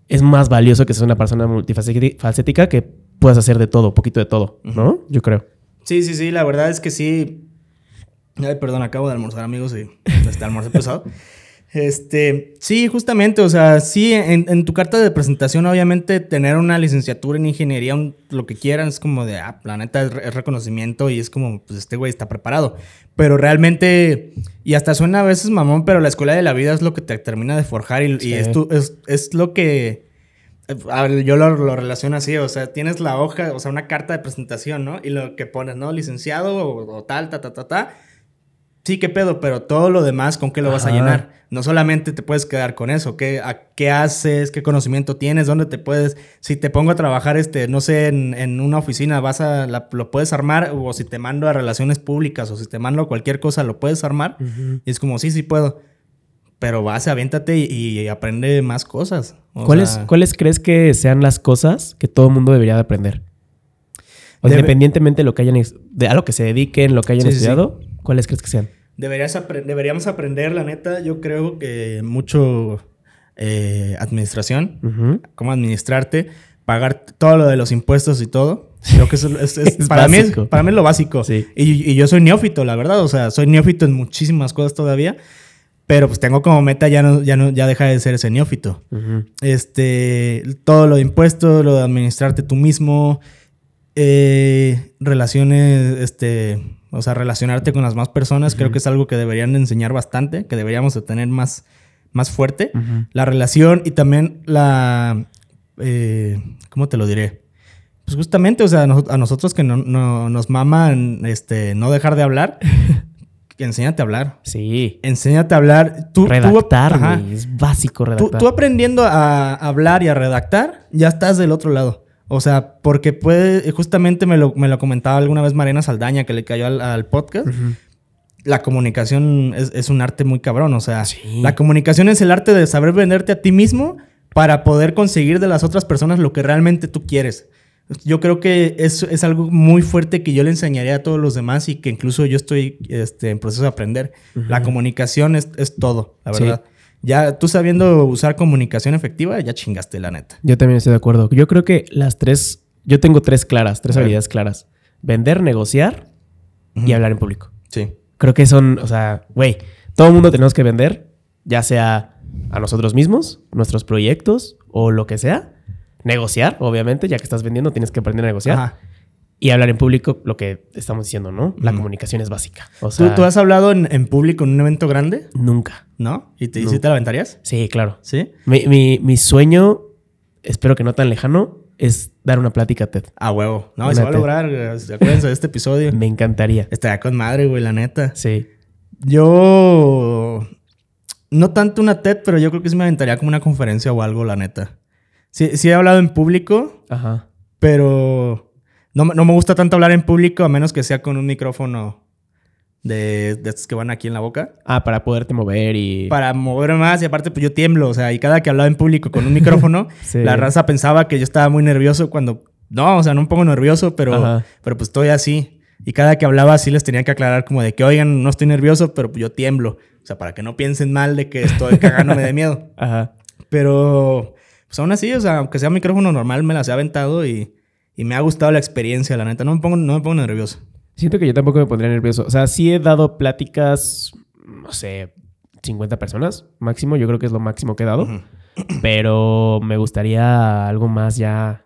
es más valioso que seas una persona multifacética que puedas hacer de todo, poquito de todo, ¿no? Yo creo. Sí, sí, sí, la verdad es que sí. Ay, perdón, acabo de almorzar, amigos, y está almuerzo pesado. Este, sí, justamente, o sea, sí, en, tu carta de presentación, obviamente, tener una licenciatura en ingeniería, lo que quieran, es como de, ah, la neta es, reconocimiento y es como, pues este güey está preparado. Pero realmente, y hasta suena a veces mamón, pero la escuela de la vida es lo que te termina de forjar y, es, lo que, yo lo, lo, relaciono así, o sea, tienes la hoja, o sea, una carta de presentación, ¿no? Y lo que pones, ¿no? Licenciado o, o tal, ta, ta, ta, ta sí, qué pedo, pero todo lo demás, ¿con qué lo vas a llenar? No solamente te puedes quedar con eso, ¿qué, a, qué haces? ¿Qué conocimiento tienes? ¿Dónde te puedes? Si te pongo a trabajar, este, no sé, en, una oficina, vas a, lo puedes armar, o si te mando a relaciones públicas, o si te mando a cualquier cosa, lo puedes armar. Y es como, sí, sí puedo. Pero vas, aviéntate y, aprende más cosas. ¿Cuáles, ¿Cuáles crees que sean las cosas que todo el mundo debería de aprender? O independientemente de lo que hayan, de a lo que se dediquen, lo que hayan estudiado, ¿Cuáles crees que sean? Deberías deberíamos aprender, la neta, yo creo que mucho eh, administración, cómo administrarte, pagar todo lo de los impuestos y todo. Creo que eso es, para, mí es, para mí es lo básico. Y, yo soy neófito, la verdad. O sea, soy neófito en muchísimas cosas todavía. Pero pues tengo como meta ya no, ya no, ya deja de ser ese neófito. Este, todo lo de impuestos, lo de administrarte tú mismo, eh, relaciones, este, o sea, relacionarte con las más personas, creo que es algo que deberían enseñar bastante, que deberíamos de tener más, más fuerte. La relación y también la, eh, ¿cómo te lo diré? Pues justamente, o sea, a nosotros que no, nos maman este, no dejar de hablar, enséñate a hablar. Sí. Enséñate a hablar. Tú, redactar, es básico redactar. Tú, aprendiendo a hablar y a redactar, ya estás del otro lado. O sea, porque puede, justamente me lo, me lo comentaba alguna vez Marina Saldaña, que le cayó al, podcast. La comunicación es, un arte muy cabrón. O sea, la comunicación es el arte de saber venderte a ti mismo para poder conseguir de las otras personas lo que realmente tú quieres. Yo creo que es, es algo muy fuerte que yo le enseñaría a todos los demás y que incluso yo estoy este, en proceso de aprender. La comunicación es, todo, la verdad. Ya tú sabiendo usar comunicación efectiva, ya chingaste, la neta. Yo también estoy de acuerdo. Yo creo que las tres, yo tengo tres claras, tres habilidades claras. Vender, negociar y hablar en público. Sí. Creo que son, o sea, güey, todo el mundo tenemos que vender, ya sea a nosotros mismos, nuestros proyectos o lo que sea. Negociar, obviamente, ya que estás vendiendo, tienes que aprender a negociar. Y hablar en público, lo que estamos diciendo, ¿no? La comunicación es básica. ¿Tú, has hablado en, público en un evento grande? Nunca. ¿No? ¿Y te, ¿sí te la aventarías? Sí, claro. ¿Sí? Mi, sueño, espero que no tan lejano, es dar una plática TED. Ah, huevo. No, se va a lograr. Acuérdense de este episodio. Me encantaría. Estaría con madre, güey, la neta. Sí. Yo... No tanto una TED, pero yo creo que sí me aventaría como una conferencia o algo, la neta. Sí, sí he hablado en público. Ajá. Pero no, me gusta tanto hablar en público a menos que sea con un micrófono de, de, estos que van aquí en la boca. Ah, para poderte mover y... Para moverme más y aparte pues yo tiemblo, o sea, y cada que hablaba en público con un micrófono, la raza pensaba que yo estaba muy nervioso cuando... No, o sea, no un poco nervioso, pero, pero pues estoy así. Y cada que hablaba así les tenía que aclarar como de que, oigan, no estoy nervioso, pero yo tiemblo. O sea, para que no piensen mal de que estoy cagándome de miedo. Ajá. Pero, pues aún así, o sea, aunque sea micrófono normal, me las he aventado y y me ha gustado la experiencia, la neta. No me pongo, no me pongo nervioso. Siento que yo tampoco me pondría nervioso. O sea, sí he dado pláticas, no sé, 50 personas máximo. Yo creo que es lo máximo que he dado. Pero me gustaría algo más ya,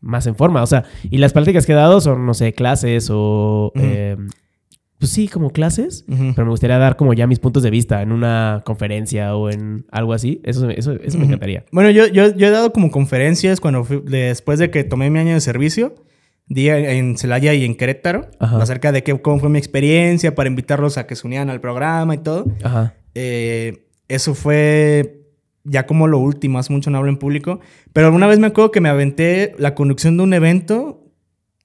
más en forma. O sea, y las pláticas que he dado son, no sé, clases o pues sí, como clases, pero me gustaría dar como ya mis puntos de vista en una conferencia o en algo así. Eso, eso, eso me encantaría. Bueno, yo, yo, yo, he dado como conferencias cuando después de que tomé mi año de servicio, día en Celaya y en Querétaro, acerca de qué, cómo fue mi experiencia para invitarlos a que se unieran al programa y todo. Ajá. Eh, eso fue ya como lo último, hace mucho no hablo en público, pero alguna vez me acuerdo que me aventé la conducción de un evento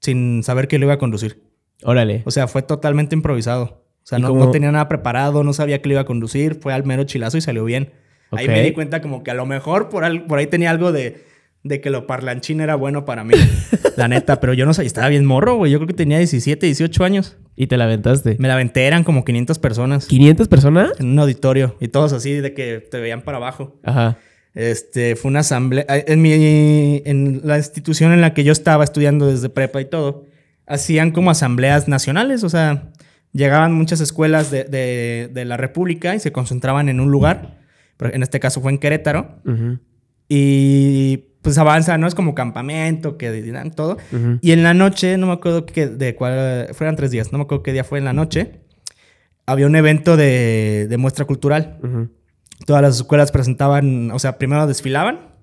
sin saber que lo iba a conducir. Órale. O sea, fue totalmente improvisado. O sea, no, tenía nada preparado, no sabía que lo iba a conducir, fue al mero chilazo y salió bien. Ahí me di cuenta como que a lo mejor por, por ahí tenía algo de, de que lo parlanchín era bueno para mí. la neta, pero yo no sé, estaba bien morro, güey. Yo creo que tenía 17, 18 años. ¿Y te la aventaste? Me la aventé, eran como 500 personas. ¿500 personas? En un auditorio. Y todos así de que te veían para abajo. Ajá. Este, fue una asamblea. En mi, en la institución en la que yo estaba estudiando desde prepa y todo, hacían como asambleas nacionales, o sea, llegaban muchas escuelas de, la República y se concentraban en un lugar, en este caso fue en Querétaro, y pues avanza, ¿no? Es como campamento, que dirán todo. Y en la noche, no me acuerdo qué, de cuál, fueron tres días, no me acuerdo qué día fue en la noche, había un evento de, muestra cultural. Todas las escuelas presentaban, o sea, primero desfilaban,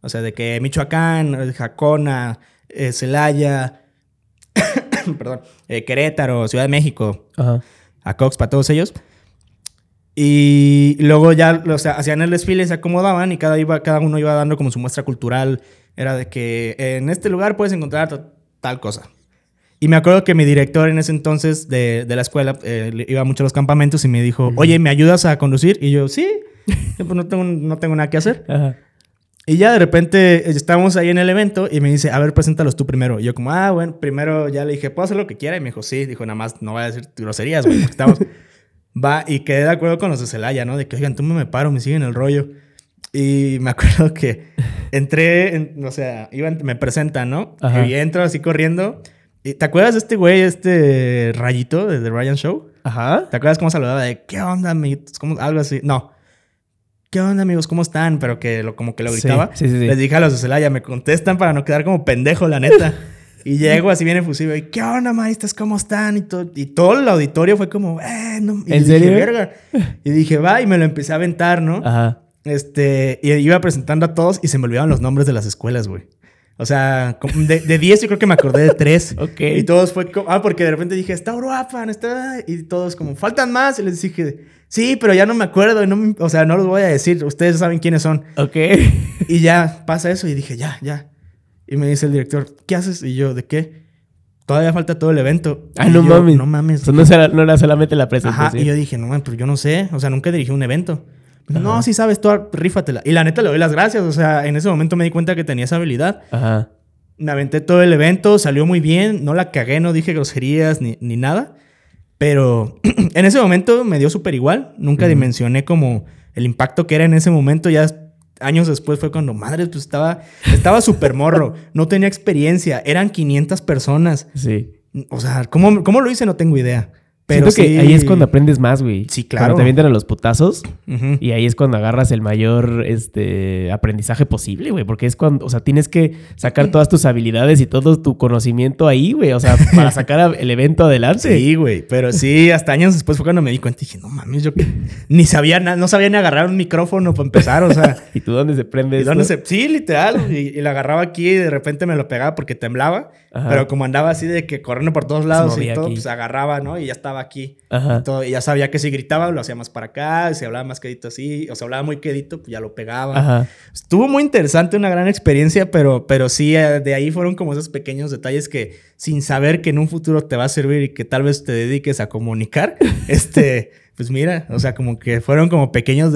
o sea, de que Michoacán, Jacona, eh, Celaya, perdón, eh, Querétaro, Ciudad de México, a Cox, para todos ellos. Y luego ya o sea, hacían el desfile, se acomodaban y cada, iba, cada uno iba dando como su muestra cultural. Era de que en este lugar puedes encontrar tal cosa. Y me acuerdo que mi director en ese entonces de, la escuela eh, iba mucho a los campamentos y me dijo, oye, ¿me ayudas a conducir? Y yo, sí, pues no tengo, no tengo nada que hacer. Ajá. Y ya de repente estábamos ahí en el evento y me dice, a ver, preséntalos tú primero. Y yo como, ah, bueno, primero ya le dije, ¿puedo hacer lo que quiera? Y me dijo, sí. Dijo, nada más no voy a decir groserías, güey. Estamos... Va, y quedé de acuerdo con los de Celaya, ¿no? De que, oigan, tú me, me paro, me siguen el rollo. Y me acuerdo que entré, o sea, iban, me presentan, ¿no? Y entro así corriendo. ¿Y ¿Te acuerdas de este güey, este rayito de The Ryan Show? Ajá. ¿Te acuerdas cómo saludaba de qué onda, amigos? ¿Cómo? Algo así. No. ¿Qué onda, amigos? ¿Cómo están? Pero que lo, como que lo gritaba. Sí, sí, sí, Les dije a los de Celaya, me contestan para no quedar como pendejo, la neta. y llego así bien efusivo. Y, ¿qué onda, maristas? ¿Cómo están? Y todo, y todo el auditorio fue como, eh, no. Y ¿En serio? Y dije, va, y me lo empecé a aventar, ¿no? Ajá. Este, y iba presentando a todos y se me olvidaban los nombres de las escuelas, güey. O sea, de 10 yo creo que me acordé de 3. ok. Y todos fue como, ah, porque de repente dije, está Uruapan, está... Y todos como, faltan más. Y les dije, sí, pero ya no me acuerdo. Y no o sea, no los voy a decir. Ustedes saben quiénes son. Ok. Y ya pasa eso y dije, ya, ya. Y me dice el director, ¿qué haces? Y yo, ¿de qué? Todavía falta todo el evento. Ah, no mames. No mames. no, era, no, era, solamente la presentación. Ajá, y yo dije, no mames, pues yo no sé. O sea, nunca dirigí un evento. No, si sabes, tú rífatela. Y la neta le doy las gracias. O sea, en ese momento me di cuenta que tenía esa habilidad. Ajá. Me aventé todo el evento, salió muy bien. No la cagué, no dije groserías ni, ni nada. Pero en ese momento me dio súper igual. Nunca dimensioné como el impacto que era en ese momento. Ya años después fue cuando, madre, pues estaba estaba súper morro. No tenía experiencia. Eran 500 personas. Sí. O sea, ¿cómo, ¿cómo lo hice? No tengo idea. Pero que ahí es cuando aprendes más, güey. Sí, claro. Cuando te vienen a los putazos. Y ahí es cuando agarras el mayor este, aprendizaje posible, güey. Porque es cuando, o sea, tienes que sacar todas tus habilidades y todo tu conocimiento ahí, güey. O sea, para sacar el evento adelante. Sí, güey. Pero sí, hasta años después fue cuando me di cuenta y dije, no mames, yo ni sabía nada, no sabía ni agarrar un micrófono para empezar, o sea. ¿Y tú dónde se prende ¿y se... Sí, literal. Y, y, la agarraba aquí y de repente me lo pegaba porque temblaba. Pero como andaba así de que corriendo por todos lados y todo, pues agarraba, ¿no? Y ya estaba aquí. Ajá. Y, todo, y ya sabía que si gritaba, lo hacía más para acá. Si hablaba más quedito así, o se hablaba muy quedito, pues ya lo pegaba. Ajá. Estuvo muy interesante, una gran experiencia, pero, pero sí, eh, de ahí fueron como esos pequeños detalles que sin saber que en un futuro te va a servir y que tal vez te dediques a comunicar, este... Pues mira, o sea, como que fueron como pequeños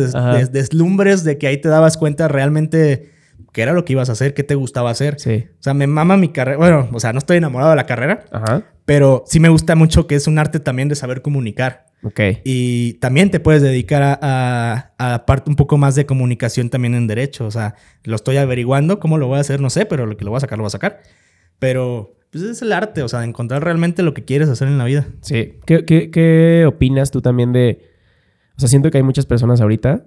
deslumbres de que ahí te dabas cuenta realmente qué era lo que ibas a hacer, qué te gustaba hacer. Sí. O sea, me mama mi carrera. Bueno, o sea, no estoy enamorado de la carrera, Ajá. pero sí me gusta mucho que es un arte también de saber comunicar. Ok. Y también te puedes dedicar a, a, parte un poco más de comunicación también en derecho. O sea, lo estoy averiguando, cómo lo voy a hacer, no sé, pero lo que lo voy a sacar, lo voy a sacar. Pero pues es el arte, o sea, de encontrar realmente lo que quieres hacer en la vida. Sí. ¿Qué, qué, qué opinas tú también de... O sea, siento que hay muchas personas ahorita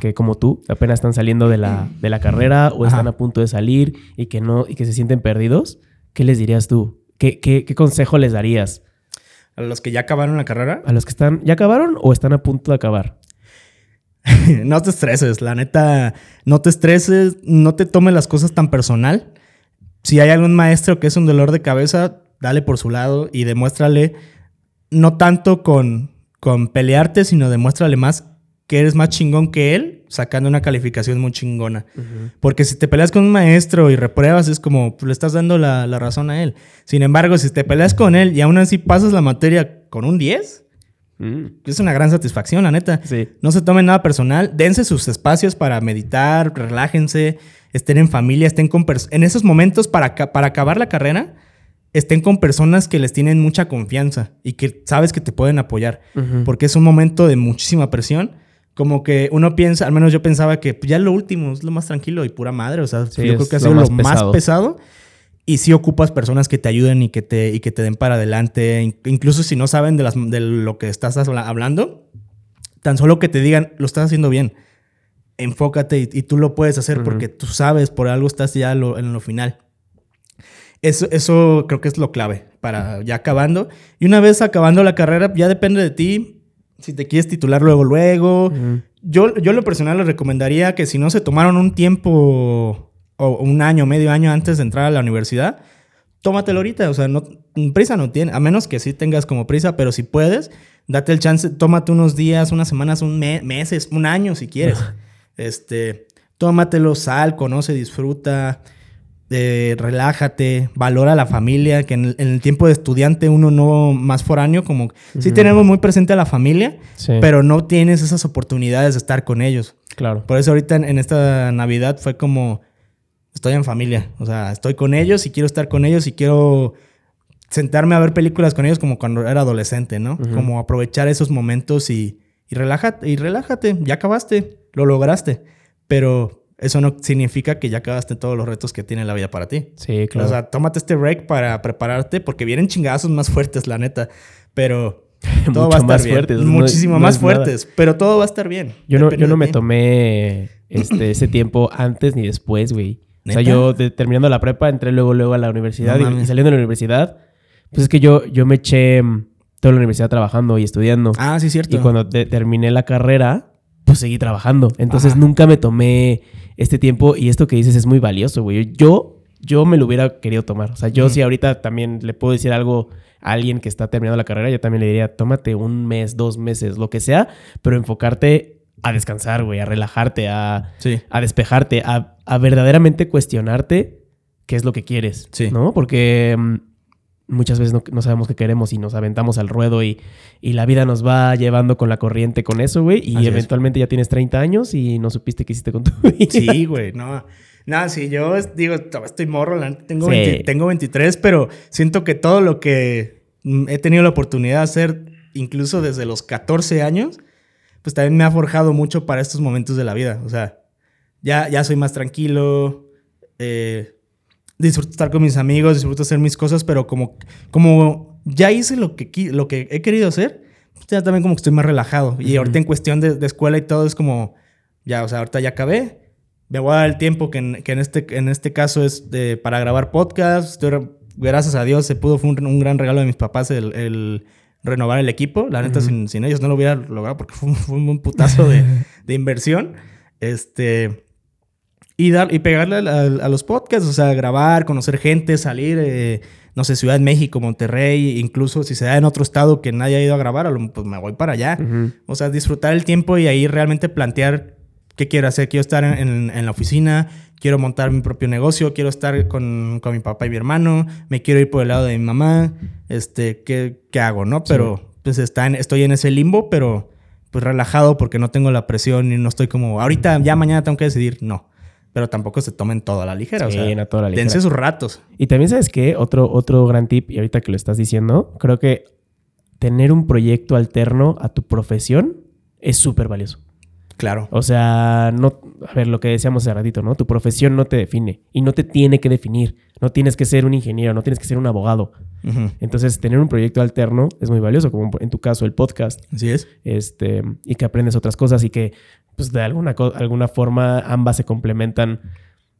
que como tú apenas están saliendo de la, de la carrera o están a punto de salir y que no y que se sienten perdidos, ¿qué les dirías tú? ¿Qué, qué, qué consejo les darías? ¿A los que ya acabaron la carrera? ¿A los que están ya acabaron o están a punto de acabar? no te estreses, la neta, no te estreses, no te tomes las cosas tan personal. Si hay algún maestro que es un dolor de cabeza, dale por su lado y demuéstrale, no tanto con, con pelearte, sino demuéstrale más que eres más chingón que él, sacando una calificación muy chingona. Porque si te peleas con un maestro y repruebas, es como pues, le estás dando la, razón a él. Sin embargo, si te peleas con él y aún así pasas la materia con un 10, mm. es una gran satisfacción, la neta. No se tomen nada personal, dense sus espacios para meditar, relájense, estén en familia, estén con en esos momentos para, para acabar la carrera estén con personas que les tienen mucha confianza y que sabes que te pueden apoyar, porque es un momento de muchísima presión como que uno piensa, al menos yo pensaba que ya lo último es lo más tranquilo y pura madre. O sea, yo creo que ha sido lo, más, pesado. Y sí ocupas personas que te ayuden y que te, y que te den para adelante. Incluso si no saben de, las, de lo que estás hablando, tan solo que te digan, lo estás haciendo bien. Enfócate y, tú lo puedes hacer porque tú sabes, por algo estás ya en lo final. Eso, eso creo que es lo clave para ya acabando. Y una vez acabando la carrera, ya depende de ti si te quieres titular luego, luego. yo, yo lo personal les recomendaría que si no se tomaron un tiempo o un año, medio año antes de entrar a la universidad, tómatelo ahorita. O sea, no, prisa no tiene, a menos que sí tengas como prisa, pero si puedes, date el chance, tómate unos días, unas semanas, un meses, un año si quieres. este, tómatelo, sal, conoce, disfruta relájate, valora la familia, que en el, tiempo de estudiante uno no más foráneo, como sí tenemos muy presente a la familia, pero no tienes esas oportunidades de estar con ellos. Claro. Por eso ahorita en, esta Navidad fue como, estoy en familia, o sea, estoy con ellos y quiero estar con ellos y quiero sentarme a ver películas con ellos como cuando era adolescente, ¿no? Como aprovechar esos momentos y, y relájate, y relájate, ya acabaste, lo lograste. Pero eso no significa que ya acabaste todos los retos que tiene la vida para ti. Sí, claro. O sea, tómate este break para prepararte porque vienen chingazos más fuertes, la neta. Pero todo va a estar más bien. Fuertes, Muchísimo más fuertes, pero todo va a estar bien. Yo no, yo no me tomé este, ese tiempo antes ni después, güey. O sea, yo terminando la prepa entré luego, luego a la universidad y, saliendo de la universidad, pues es que yo, yo me eché mm, toda la universidad trabajando y estudiando. Ah, sí, cierto. Y cuando terminé la carrera, pues seguí trabajando. Entonces nunca me tomé este tiempo y esto que dices es muy valioso, güey. Yo, yo me lo hubiera querido tomar. O sea, yo si ahorita también le puedo decir algo a alguien que está terminando la carrera, yo también le diría, tómate un mes, dos meses, lo que sea, pero enfocarte a descansar, güey, a relajarte, a, a despejarte, a, a, verdaderamente cuestionarte qué es lo que quieres, sí. ¿no? Porque mm, muchas veces no, sabemos qué queremos y nos aventamos al ruedo y, y, la vida nos va llevando con la corriente con eso, güey, y eventualmente ya tienes 30 años y no supiste qué hiciste con tu vida. Sí, güey, no. Nada, sí, yo digo, estoy morro, tengo, tengo 23, pero siento que todo lo que mm, he tenido la oportunidad de hacer, incluso desde los 14 años, pues también me ha forjado mucho para estos momentos de la vida. O sea, ya, ya soy más tranquilo, eh, disfruto estar con mis amigos, disfruto hacer mis cosas, pero como, como ya hice lo que, lo que he querido hacer, pues ya también como que estoy más relajado. Y ahorita en cuestión de, escuela y todo es como, ya, o sea, ahorita ya acabé. Me voy a dar el tiempo que en, que en, este, en este caso es de, para grabar podcast. gracias a Dios se pudo, fue un, gran regalo de mis papás el renovar el equipo. La neta, sin, ellos no lo hubiera logrado porque fue, un putazo de, inversión. Este. Y, dar, y pegarle a, los podcasts, o sea, grabar, conocer gente, salir, eh, no sé, Ciudad de México, Monterrey, incluso si se da en otro estado que nadie ha ido a grabar, pues me voy para allá. O sea, disfrutar el tiempo y ahí realmente plantear qué quiero hacer. Quiero estar en, en la oficina, quiero montar mi propio negocio, quiero estar con, con, mi papá y mi hermano, me quiero ir por el lado de mi mamá, este, ¿qué, qué hago, no? Pero pues está estoy en ese limbo, pero pues relajado porque no tengo la presión y no estoy como, ahorita, ya mañana tengo que decidir, no. Pero tampoco se tomen todo a la ligera, o sea, no toda la ligera. dense sus ratos. Y también, ¿sabes qué? Otro, otro gran tip, y ahorita que lo estás diciendo, creo que tener un proyecto alterno a tu profesión es súper valioso. Claro. O sea, no, a ver, lo que decíamos hace ratito, ¿no? Tu profesión no te define y no te tiene que definir. No tienes que ser un ingeniero, no tienes que ser un abogado. Entonces, tener un proyecto alterno es muy valioso, como en tu caso el podcast. Así es. Este, y que aprendes otras cosas y que, pues, de alguna, alguna forma ambas se complementan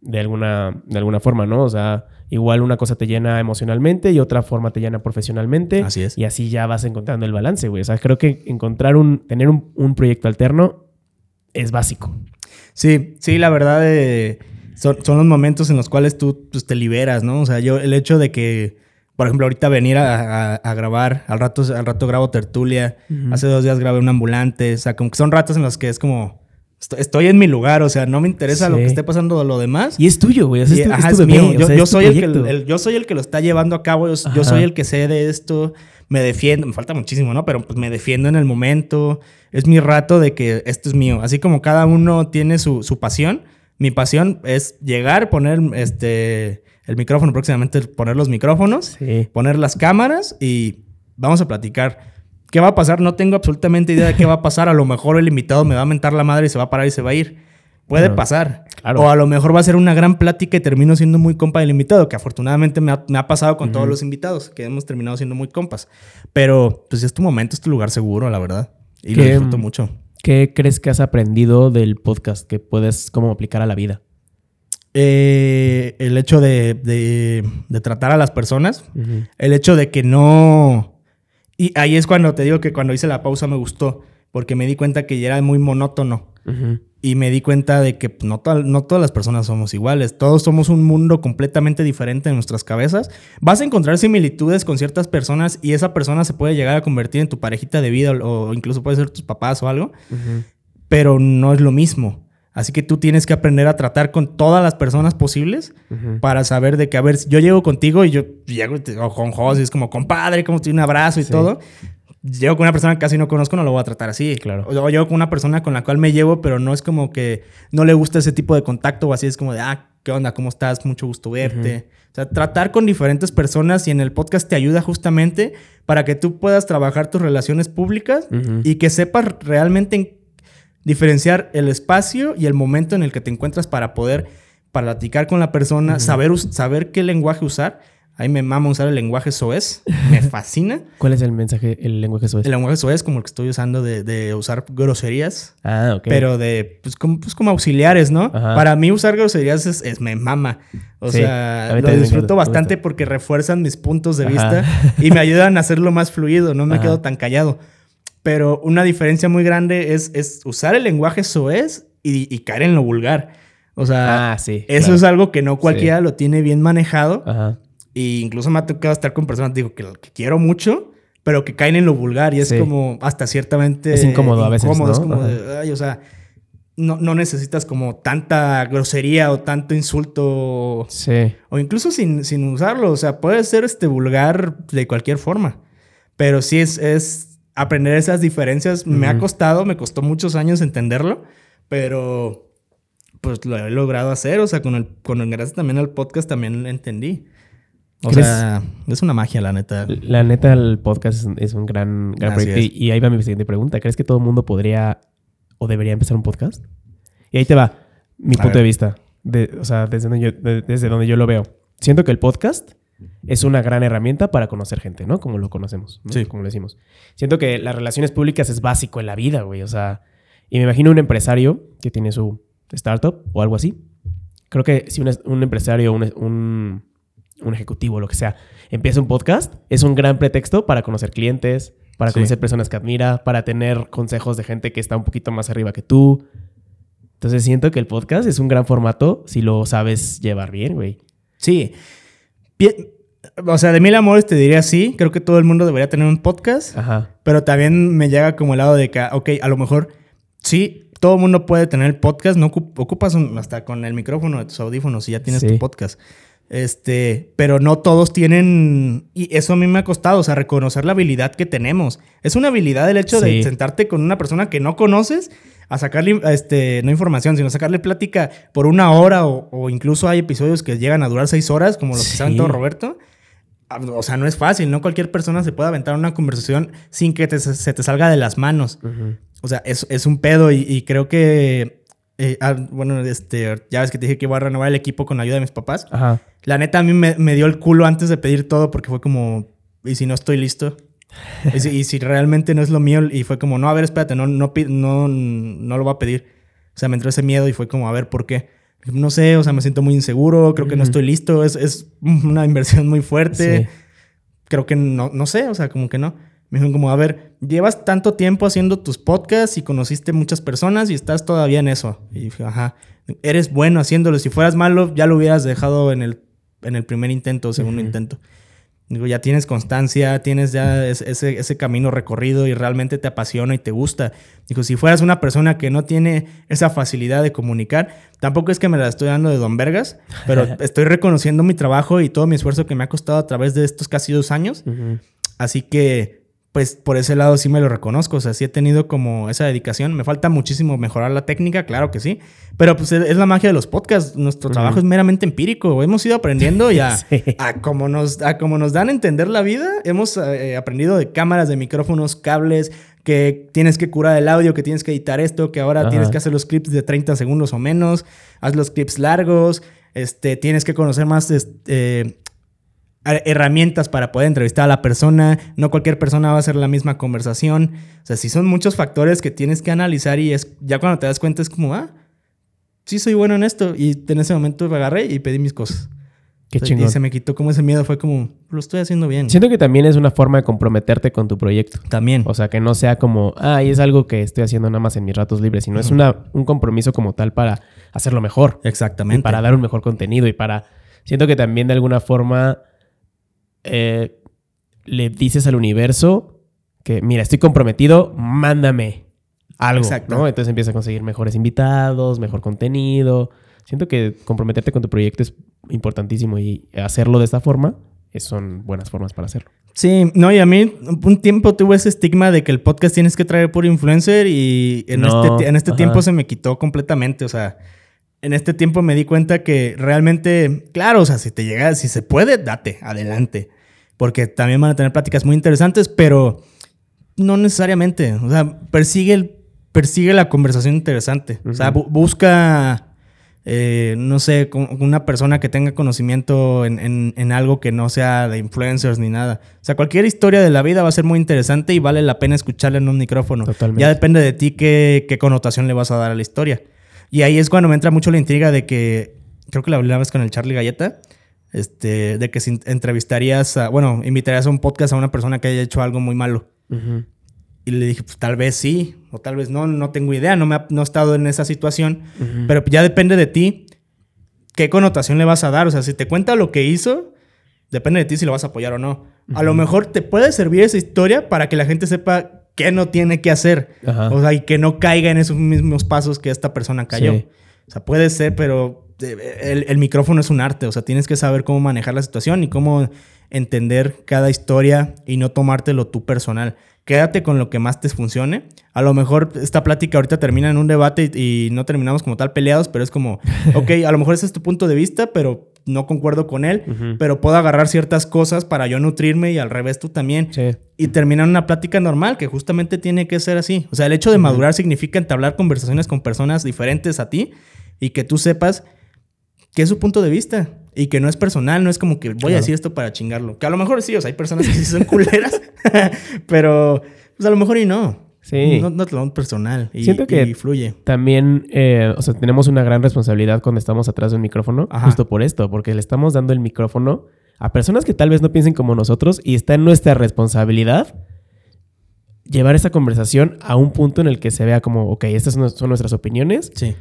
de alguna, de alguna forma, ¿no? O sea, igual una cosa te llena emocionalmente y otra forma te llena profesionalmente. Así es. Y así ya vas encontrando el balance, güey. O sea, creo que encontrar un, tener un, un proyecto alterno es básico. Sí, sí, la verdad eh, son, los momentos en los cuales tú pues, te liberas, ¿no? O sea, yo el hecho de que, por ejemplo, ahorita venir a, grabar, al rato, al rato grabo tertulia, hace dos días grabé un ambulante, o sea, como que son ratos en los que es como... Estoy, en mi lugar, o sea, no me interesa lo que esté pasando lo demás. Y es tuyo, güey. es, mío. Yo, soy el que, yo soy el que lo está llevando a cabo. Yo, soy el que sé de esto. Me defiendo. Me falta muchísimo, ¿no? Pero pues me defiendo en el momento es mi rato de que esto es mío. Así como cada uno tiene su, pasión, mi pasión es llegar, poner este, el micrófono, próximamente poner los micrófonos, poner las cámaras y vamos a platicar. ¿Qué va a pasar? No tengo absolutamente idea de qué va a pasar. A lo mejor el invitado me va a mentar la madre y se va a parar y se va a ir. Puede pasar. O a lo mejor va a ser una gran plática y termino siendo muy compa del invitado, que afortunadamente me ha, pasado con todos los invitados, que hemos terminado siendo muy compas. Pero pues es tu momento, es tu lugar seguro, la verdad. Y lo disfruto mucho. ¿Qué crees que has aprendido del podcast que puedes como aplicar a la vida? Eh, el hecho de, de, tratar a las personas. El hecho de que no... Y ahí es cuando te digo que cuando hice la pausa me gustó, porque me di cuenta que ya era muy monótono. Y me di cuenta de que no, no todas las personas somos iguales. Todos somos un mundo completamente diferente en nuestras cabezas. Vas a encontrar similitudes con ciertas personas y esa persona se puede llegar a convertir en tu parejita de vida o, incluso puede ser tus papás o algo. Pero no es lo mismo. Así que tú tienes que aprender a tratar con todas las personas posibles para saber de que, a ver, yo llego contigo y yo llego con José, es como compadre, como un abrazo y todo llego con una persona que casi no conozco, no lo voy a tratar así. Claro. O llego con una persona con la cual me llevo, pero no es como que no le gusta ese tipo de contacto o así. Es como de, ah, ¿qué onda? ¿Cómo estás? Mucho gusto verte. O sea, tratar con diferentes personas y en el podcast te ayuda justamente para que tú puedas trabajar tus relaciones públicas y que sepas realmente diferenciar el espacio y el momento en el que te encuentras para poder platicar con la persona, saber, saber qué lenguaje usar Ahí me mama usar el lenguaje soez. Me fascina. ¿Cuál es el mensaje, el lenguaje soez? El lenguaje soez como el que estoy usando de, usar groserías. Ah, ok. Pero de, pues como, pues como auxiliares, ¿no? Para mí usar groserías es, me mama. O sea, lo disfruto bastante porque refuerzan mis puntos de vista y me ayudan a hacerlo más fluido. No me quedo tan callado. Pero una diferencia muy grande es, es usar el lenguaje soez y, caer en lo vulgar. O sea, ah, sí, eso es algo que no cualquiera lo tiene bien manejado. Ajá. Y incluso me ha tocado estar con personas, digo, que, que quiero mucho, pero que caen en lo vulgar y es como hasta ciertamente... Es incómodo a veces, Es como de, ay, o sea, no, no, necesitas como tanta grosería o tanto insulto. Sí. O incluso sin, sin usarlo. O sea, puede ser este vulgar de cualquier forma. Pero sí es, es aprender esas diferencias. Me ha costado, me costó muchos años entenderlo, pero pues lo he logrado hacer. O sea, con el, con el gracias también al podcast también entendí. O sea, es una magia, la neta. La neta, el podcast es un gran, gran proyecto. Y, ahí va mi siguiente pregunta. ¿Crees que todo el mundo podría o debería empezar un podcast? Y ahí te va mi punto de vista. o sea, desde donde, yo, desde donde yo lo veo. Siento que el podcast es una gran herramienta para conocer gente, ¿no? Como lo conocemos, Sí. Como lo decimos. Siento que las relaciones públicas es básico en la vida, güey. O sea, y me imagino un empresario que tiene su startup o algo así. Creo que si un, un empresario, un un ejecutivo, lo que sea, empieza un podcast, es un gran pretexto para conocer clientes, para conocer personas que admira, para tener consejos de gente que está un poquito más arriba que tú. Entonces siento que el podcast es un gran formato si lo sabes llevar bien, güey. Sí. O sea, de mil amores te diría sí. Creo que todo el mundo debería tener un podcast. Ajá. Pero también me llega como el lado de que, ok, a lo mejor sí, todo el mundo puede tener podcast. No ocupas hasta con el micrófono de tus audífonos y ya tienes tu podcast. Este, pero no todos tienen, y eso a mí me ha costado, o sea, reconocer la habilidad que tenemos. Es una habilidad el hecho de sentarte con una persona que no conoces a sacarle, este, no información, sino sacarle plática por una hora o, incluso hay episodios que llegan a durar seis horas, como los que saben todo Roberto. Ah, o sea, no es fácil, no cualquier persona se puede aventar una conversación sin que se te salga de las manos. O sea, es, es un pedo y creo que eh, ah, bueno, este, ya ves que te dije que iba a renovar el equipo con la ayuda de mis papás. Ajá. La neta a mí me, dio el culo antes de pedir todo porque fue como, ¿y si no estoy listo? y, si, realmente no es lo mío, y fue como, no, a ver, espérate, no, no, no, no lo voy a pedir. O sea, me entró ese miedo y fue como, a ver, ¿por qué? No sé, o sea, me siento muy inseguro, creo que no estoy listo, es, es una inversión muy fuerte. Creo que no, no sé, o sea, como que no. Me dijeron como, a ver, llevas tanto tiempo haciendo tus podcasts y conociste muchas personas y estás todavía en eso. Y dije, ajá, eres bueno haciéndolo. Si fueras malo, ya lo hubieras dejado en el, en el primer intento o segundo intento. Digo, ya tienes constancia, tienes ya ese, ese, camino recorrido y realmente te apasiona y te gusta. Digo, si fueras una persona que no tiene esa facilidad de comunicar, tampoco es que me la estoy dando de don Vergas, pero estoy reconociendo mi trabajo y todo mi esfuerzo que me ha costado a través de estos casi dos años. Así que pues por ese lado sí me lo reconozco. O sea, sí he tenido como esa dedicación. Me falta muchísimo mejorar la técnica, claro que sí. Pero pues es la magia de los podcasts. Nuestro trabajo es meramente empírico. Hemos ido aprendiendo y a, como nos, a como nos dan a entender la vida. Hemos eh, aprendido de cámaras, de micrófonos, cables, que tienes que curar el audio, que tienes que editar esto, que ahora tienes que hacer los clips de 30 segundos o menos. Haz los clips largos. Este, tienes que conocer más este, herramientas para poder entrevistar a la persona. No cualquier persona va a hacer la misma conversación. O sea, si son muchos factores que tienes que analizar y es ya cuando te das cuenta es como, ah, sí soy bueno en esto. Y en ese momento me agarré y pedí mis cosas. Qué chingón. Y se me quitó como ese miedo. Fue como, lo estoy haciendo bien. Siento que también es una forma de comprometerte con tu proyecto. También. O sea, que no sea como, ah, y es algo que estoy haciendo nada más en mis ratos libres, sino es una, un compromiso como tal para hacerlo mejor. Exactamente. para dar un mejor contenido y para... Siento que también de alguna forma eh, le dices al universo que, mira, estoy comprometido, mándame algo, ¿no? Entonces empieza a conseguir mejores invitados, mejor contenido. Siento que comprometerte con tu proyecto es importantísimo y hacerlo de esta forma son buenas formas para hacerlo. Sí, no, y a mí un tiempo tuve ese estigma de que el podcast tienes que traer por influencer y en este, en este tiempo se me quitó completamente, o sea, en este tiempo me di cuenta que realmente, claro, o sea, si te llega, si se puede, date, adelante. Porque también van a tener pláticas muy interesantes, pero no necesariamente. O sea, persigue, el, persigue la conversación interesante. O sea, busca eh, no sé, una persona que tenga conocimiento en, algo que no sea de influencers ni nada. O sea, cualquier historia de la vida va a ser muy interesante y vale la pena escucharla en un micrófono. Ya depende de ti qué, connotación le vas a dar a la historia. Y ahí es cuando me entra mucho la intriga de que, creo que la hablabas con el Charlie Galleta, este, de que si entrevistarías, a, bueno, invitarías a un podcast a una persona que haya hecho algo muy malo. Y le dije, pues tal vez sí, o tal vez no, no tengo idea, no, me ha, no he estado en esa situación, pero ya depende de ti qué connotación le vas a dar. O sea, si te cuenta lo que hizo, depende de ti si lo vas a apoyar o no. A lo mejor te puede servir esa historia para que la gente sepa qué no tiene que hacer. O sea, y que no caiga en esos mismos pasos que esta persona cayó. O sea, puede ser, pero eh, el, el, micrófono es un arte. O sea, tienes que saber cómo manejar la situación y cómo entender cada historia y no tomártelo tú personal quédate con lo que más te funcione. A lo mejor esta plática ahorita termina en un debate y, no terminamos como tal peleados, pero es como, ok, a lo mejor ese es tu punto de vista, pero no concuerdo con él, pero puedo agarrar ciertas cosas para yo nutrirme y al revés tú también. Y terminar una plática normal, que justamente tiene que ser así. O sea, el hecho de madurar significa entablar conversaciones con personas diferentes a ti y que tú sepas qué es su punto de vista. Y que no es personal, no es como que voy a decir esto para chingarlo. Que a lo mejor sí, o sea, hay personas que sí son culeras, pero pues a lo mejor y no. Sí. No, no te lo personal y, Siento que fluye. También, eh, o sea, tenemos una gran responsabilidad cuando estamos atrás de un micrófono, justo por esto, porque le estamos dando el micrófono a personas que tal vez no piensen como nosotros y está en nuestra responsabilidad llevar esa conversación a un punto en el que se vea como, ok, estas son nuestras opiniones. Sí.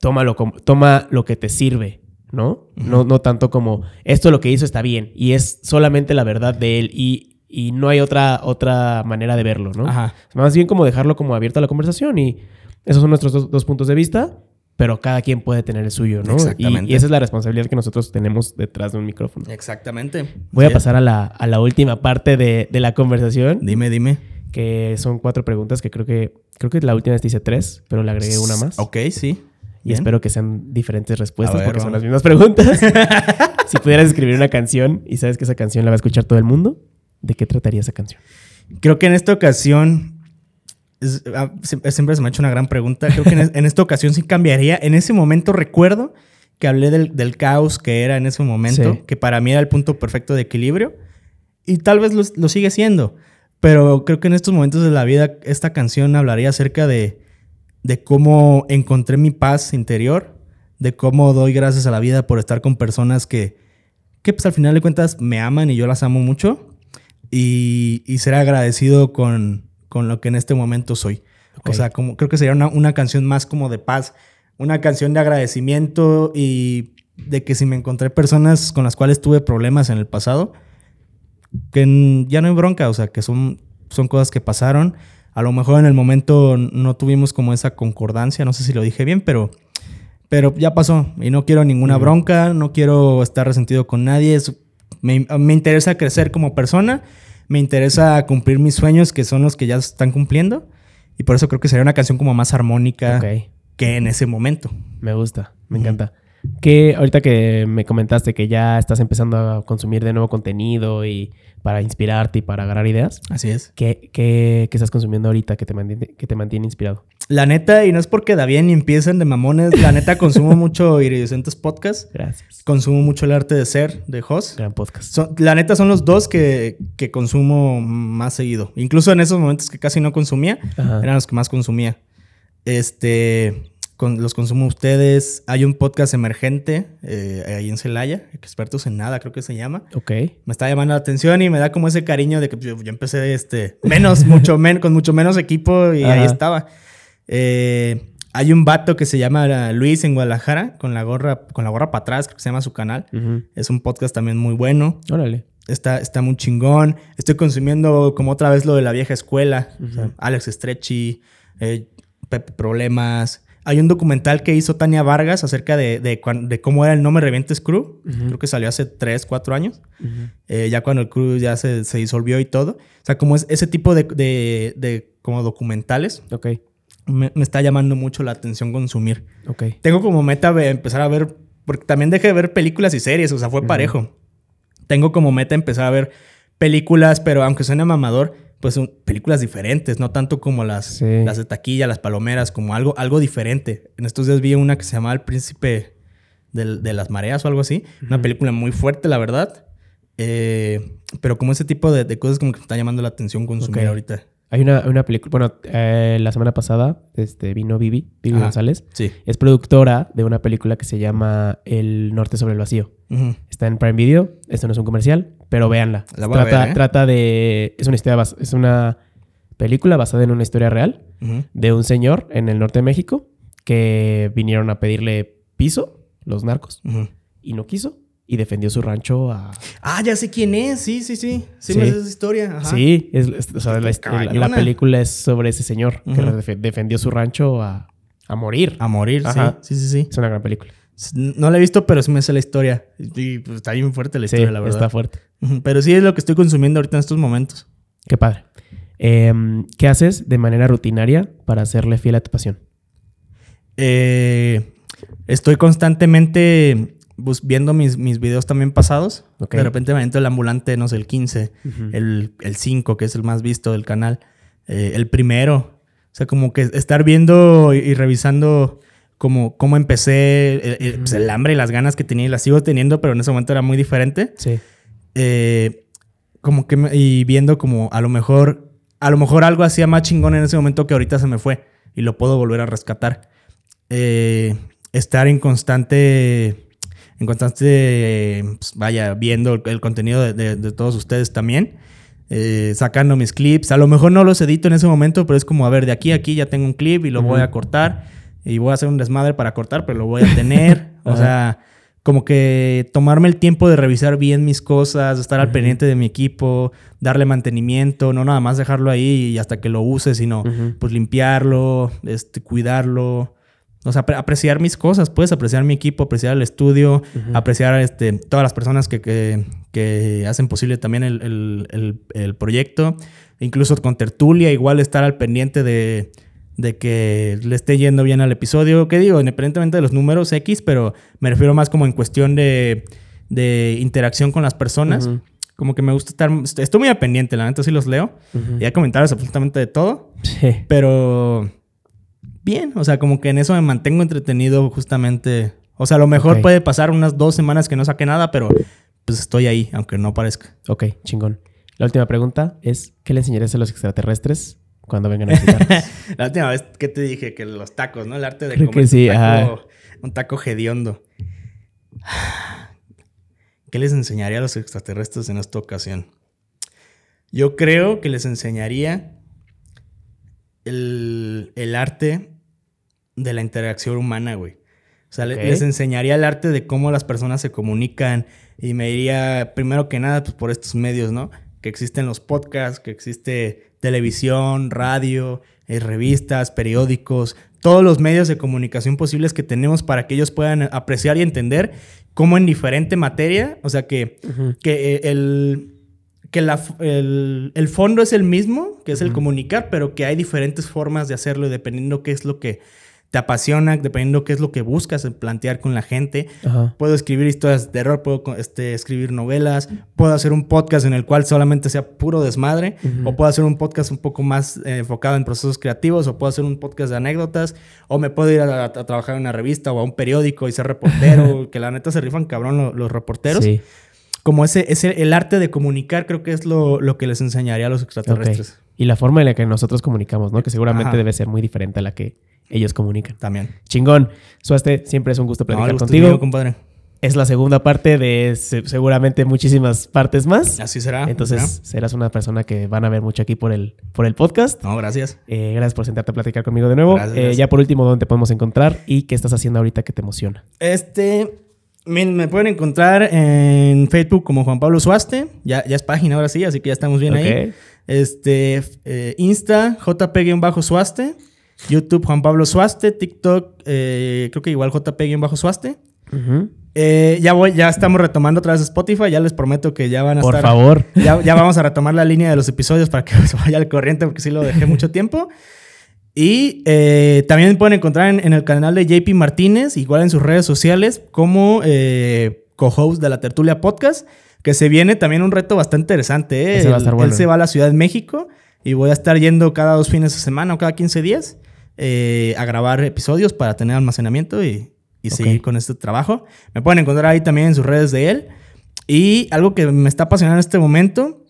Tómalo como, toma lo que te sirve ¿no? no, no tanto como esto lo que hizo está bien y es solamente la verdad de él y, no hay otra, otra manera de verlo, ¿no? Más bien como dejarlo como abierto a la conversación y esos son nuestros dos, puntos de vista, pero cada quien puede tener el suyo, ¿no? Exactamente. Y, esa es la responsabilidad que nosotros tenemos detrás de un micrófono. Exactamente. Voy a pasar a la, última parte de, la conversación. Dime, dime. Que son cuatro preguntas que creo que creo que la última vez te hice tres, pero le agregué una más. Ok, sí. Y espero que sean diferentes respuestas porque son las mismas preguntas. si pudieras escribir una canción y sabes que esa canción la va a escuchar todo el mundo, ¿de qué trataría esa canción? Creo que en esta ocasión, ah, siempre se me ha hecho una gran pregunta, creo que en, esta ocasión sí cambiaría. En ese momento recuerdo que hablé del, caos que era en ese momento, que para mí era el punto perfecto de equilibrio, y tal vez lo, lo sigue siendo. Pero creo que en estos momentos de la vida esta canción hablaría acerca de de cómo encontré mi paz interior, de cómo doy gracias a la vida por estar con personas que, que pues al final de cuentas me aman y yo las amo mucho y, y ser agradecido con, con lo que en este momento soy. O sea, como, creo que sería una, una canción más como de paz, una canción de agradecimiento y de que si me encontré personas con las cuales tuve problemas en el pasado, que ya no hay bronca, o sea, que son, son cosas que pasaron a lo mejor en el momento no tuvimos como esa concordancia, no sé si lo dije bien, pero, pero ya pasó y no quiero ninguna bronca, no quiero estar resentido con nadie. Me, interesa crecer como persona, me interesa cumplir mis sueños que son los que ya están cumpliendo y por eso creo que sería una canción como más armónica que en ese momento. Me gusta, me encanta. Que ahorita que me comentaste que ya estás empezando a consumir de nuevo contenido y para inspirarte y para agarrar ideas. Así es. ¿Qué, qué, qué estás consumiendo ahorita que te, mantiene, que te mantiene inspirado? La neta, y no es porque da bien y empiecen de mamones, la neta consumo mucho Iridescentes Podcast. Gracias. Consumo mucho El Arte de Ser de Hoss. Gran podcast. la neta son los dos que, que, consumo más seguido. Incluso en esos momentos que casi no consumía, eran los que más consumía. Este los consumo ustedes. Hay un podcast emergente eh, ahí en Celaya, expertos en nada, creo que se llama. Ok. Me está llamando la atención y me da como ese cariño de que yo, empecé este, menos, mucho menos, con mucho menos equipo y ahí estaba. Eh, hay un vato que se llama Luis en Guadalajara, con la gorra, con la gorra para atrás, creo que se llama su canal. Es un podcast también muy bueno. Órale. Está, está muy chingón. Estoy consumiendo como otra vez lo de la vieja escuela. Alex Stretchy, eh, Pepe Problemas. Hay un documental que hizo Tania Vargas acerca de, de, cómo era el No Me Revientes Crew. Creo que salió hace 3, 4 años. Eh, ya cuando el crew ya se, se, disolvió y todo. O sea, como es ese tipo de, de, como documentales. Ok. me, está llamando mucho la atención consumir. Ok. Tengo como meta empezar a ver, porque también dejé de ver películas y series, o sea, fue parejo. Tengo como meta empezar a ver películas, pero aunque suene mamador, pues son películas diferentes, no tanto como las, las de taquilla, las palomeras, como algo, algo diferente. En estos días vi una que se llamaba El Príncipe de, las Mareas o algo así. Una película muy fuerte, la verdad. Eh, pero como ese tipo de, cosas como que me está llamando la atención consumir ahorita. Hay una, película, bueno, eh, la semana pasada este, vino Vivi, Vivi González. Sí. Es productora de una película que se llama El Norte sobre el Vacío. Está en Prime Video. Esto no es un comercial, pero véanla. trata, ¿eh? trata de. Es una historia, es una película basada en una historia real de un señor en el norte de México que vinieron a pedirle piso, los narcos, y no quiso y defendió su rancho a... Ah, ya sé quién es, sí, sí, sí. Sí, me esa historia. Sí, es, o sea, la, película es sobre ese señor que defendió su rancho a, a morir. A morir, sí. sí, sí, Es una gran película. No la he visto, pero sí me sé la historia. Y pues, está bien fuerte la historia, la verdad. está fuerte. Pero sí es lo que estoy consumiendo ahorita en estos momentos. Qué padre. Em, ¿Qué haces de manera rutinaria para hacerle fiel a tu pasión? Eh, estoy constantemente viendo mis, mis videos también pasados. De repente me entro el ambulante, no sé, el 15, el, el 5, que es el más visto del canal, eh, el primero. O sea, como que estar viendo y, revisando como cómo empecé, pues, el, hambre y las ganas que tenía y las sigo teniendo, pero en ese momento era muy diferente. Sí. Eh, como que, y viendo como a lo mejor, a lo mejor algo hacía más chingón en ese momento que ahorita se me fue y lo puedo volver a rescatar. Eh, estar en constante en constante, pues, vaya, viendo el, contenido de, todos ustedes también. Eh, sacando mis clips. A lo mejor no los edito en ese momento, pero es como, a ver, de aquí a aquí ya tengo un clip y lo voy a cortar. Y voy a hacer un desmadre para cortar, pero lo voy a tener. o sea, como que tomarme el tiempo de revisar bien mis cosas, estar al pendiente de mi equipo, darle mantenimiento, no nada más dejarlo ahí y hasta que lo use, sino pues limpiarlo, este, cuidarlo. O sea, apreciar mis cosas, puedes apreciar mi equipo, apreciar el estudio, apreciar este, todas las personas que, hacen posible también el, proyecto. Incluso con tertulia, igual estar al pendiente de, que le esté yendo bien al episodio. ¿Qué digo? Independientemente de los números X, pero me refiero más como en cuestión de, interacción con las personas. Como que me gusta estar. Estoy muy al pendiente, la neta sí los leo. Y hay comentarios absolutamente de todo. Sí. Pero bien. O sea, como que en eso me mantengo entretenido justamente. O sea, a lo mejor puede pasar unas dos semanas que no saque nada, pero pues estoy ahí, aunque no parezca. Ok, chingón. La última pregunta es, ¿qué le enseñarías a los extraterrestres cuando vengan a visitarnos? la última vez que te dije que los tacos, ¿no? El arte de Creo comer sí, un, taco, un taco hediondo. ¿Qué les enseñaría a los extraterrestres en esta ocasión? Yo creo que les enseñaría el, el arte de la interacción humana, güey. O sea, les enseñaría el arte de cómo las personas se comunican y me diría, primero que nada, pues por estos medios, ¿no? Que existen los podcasts, que existe televisión, radio, eh, revistas, periódicos, todos los medios de comunicación posibles que tenemos para que ellos puedan apreciar y entender cómo en diferente materia, o sea, que, que eh, el que el, fondo es el mismo, que es el comunicar, pero que hay diferentes formas de hacerlo y dependiendo qué es lo que te apasiona, dependiendo qué es lo que buscas plantear con la gente. Puedo escribir historias de terror, puedo este, escribir novelas, puedo hacer un podcast en el cual solamente sea puro desmadre, o puedo hacer un podcast un poco más eh, enfocado en procesos creativos, o puedo hacer un podcast de anécdotas, o me puedo ir a, trabajar en una revista o a un periódico y ser reportero, que la neta se rifan cabrón los, reporteros. Como ese, ese, el arte de comunicar creo que es lo, que les enseñaría a los extraterrestres. Y la forma en la que nosotros comunicamos, ¿no? Que seguramente debe ser muy diferente a la que ellos comunican. También. Chingón. Suaste, siempre es un gusto platicar contigo. compadre. Es la segunda parte de seguramente muchísimas partes más. Así será. Entonces serás una persona que van a ver mucho aquí por el, por el podcast. No, gracias. Eh, gracias por sentarte a platicar conmigo de nuevo. Eh, ya por último, ¿dónde te podemos encontrar y qué estás haciendo ahorita que te emociona? Este, me, pueden encontrar en Facebook como Juan Pablo Suaste. Ya, ya es página ahora sí, así que ya estamos bien ahí. Este, eh, Insta, JP-Suaste. YouTube Juan Pablo Suaste, TikTok eh, creo que igual JP-Suaste. Eh, ya voy, ya estamos retomando otra vez Spotify, ya les prometo que ya van a Por estar. Por favor. Ya, ya, vamos a retomar la línea de los episodios para que se vaya al corriente, porque sí lo dejé mucho tiempo. Y eh, también pueden encontrar en, el canal de JP Martínez, igual en sus redes sociales, como co-host de la Tertulia Podcast, que se viene también un reto bastante interesante. ¿eh? Él, se va a la Ciudad de México y voy a estar yendo cada dos fines de semana o cada 15 días eh, a grabar episodios para tener almacenamiento y, seguir con este trabajo. Me pueden encontrar ahí también en sus redes de él. Y algo que me está apasionando en este momento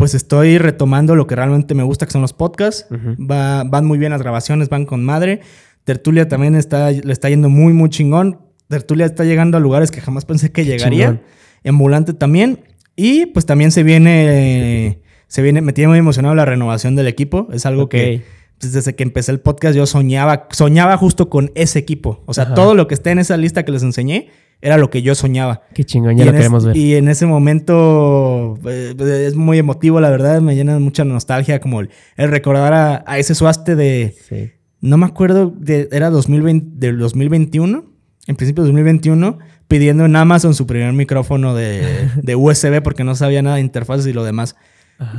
pues estoy retomando lo que realmente me gusta, que son los podcasts. van muy bien las grabaciones, van con madre. Tertulia también está, le está yendo muy, muy chingón. Tertulia está llegando a lugares que jamás pensé que llegaría. Ambulante también. Y pues también se viene, se viene, me tiene muy emocionado la renovación del equipo. Es algo que pues, desde que empecé el podcast yo soñaba, soñaba justo con ese equipo. O sea, todo lo que esté en esa lista que les enseñé, era lo que yo soñaba. Qué chingón, ya lo queremos ver. Y en ese momento eh, es muy emotivo, la verdad, me llena mucha nostalgia como el, recordar a, ese suaste de... Sí. No me acuerdo, de, era 2020, del 2021, en principio de 2021, pidiendo en Amazon su primer micrófono de, de USB porque no sabía nada de interfaces y lo demás.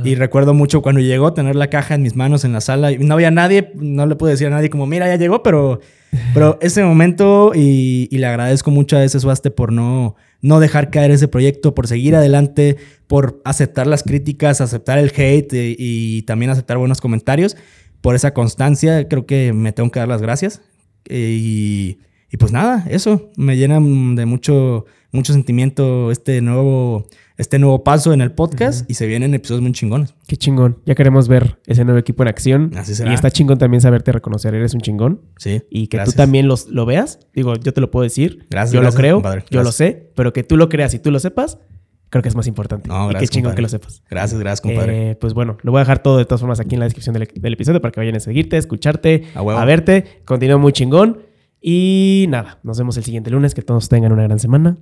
Y recuerdo mucho cuando llegó tener la caja en mis manos en la sala y no había nadie, no le pude decir a nadie como, mira, ya llegó, pero pero ese momento, y, le agradezco mucho a ese Suaste por no, no dejar caer ese proyecto, por seguir adelante, por aceptar las críticas, aceptar el hate eh, y, también aceptar buenos comentarios. Por esa constancia, creo que me tengo que dar las gracias. Y, y pues nada, eso me llena de mucho, mucho sentimiento este nuevo este nuevo paso en el podcast y se vienen episodios muy chingones. Qué chingón. Ya queremos ver ese nuevo equipo en acción. Así será. Y está chingón también saberte reconocer. Eres un chingón. Sí. Y que tú también los, lo veas. Digo, yo te lo puedo decir. Gracias. Yo lo creo. Yo lo sé. Pero que tú lo creas y tú lo sepas, creo que es más importante. No, gracias. qué chingón que lo sepas. Gracias, gracias, compadre. Eh, pues bueno, lo voy a dejar todo de todas formas aquí en la descripción del, episodio para que vayan a seguirte, a escucharte, a, a verte. Continúa muy chingón. Y nada, nos vemos el siguiente lunes. Que todos tengan una gran semana.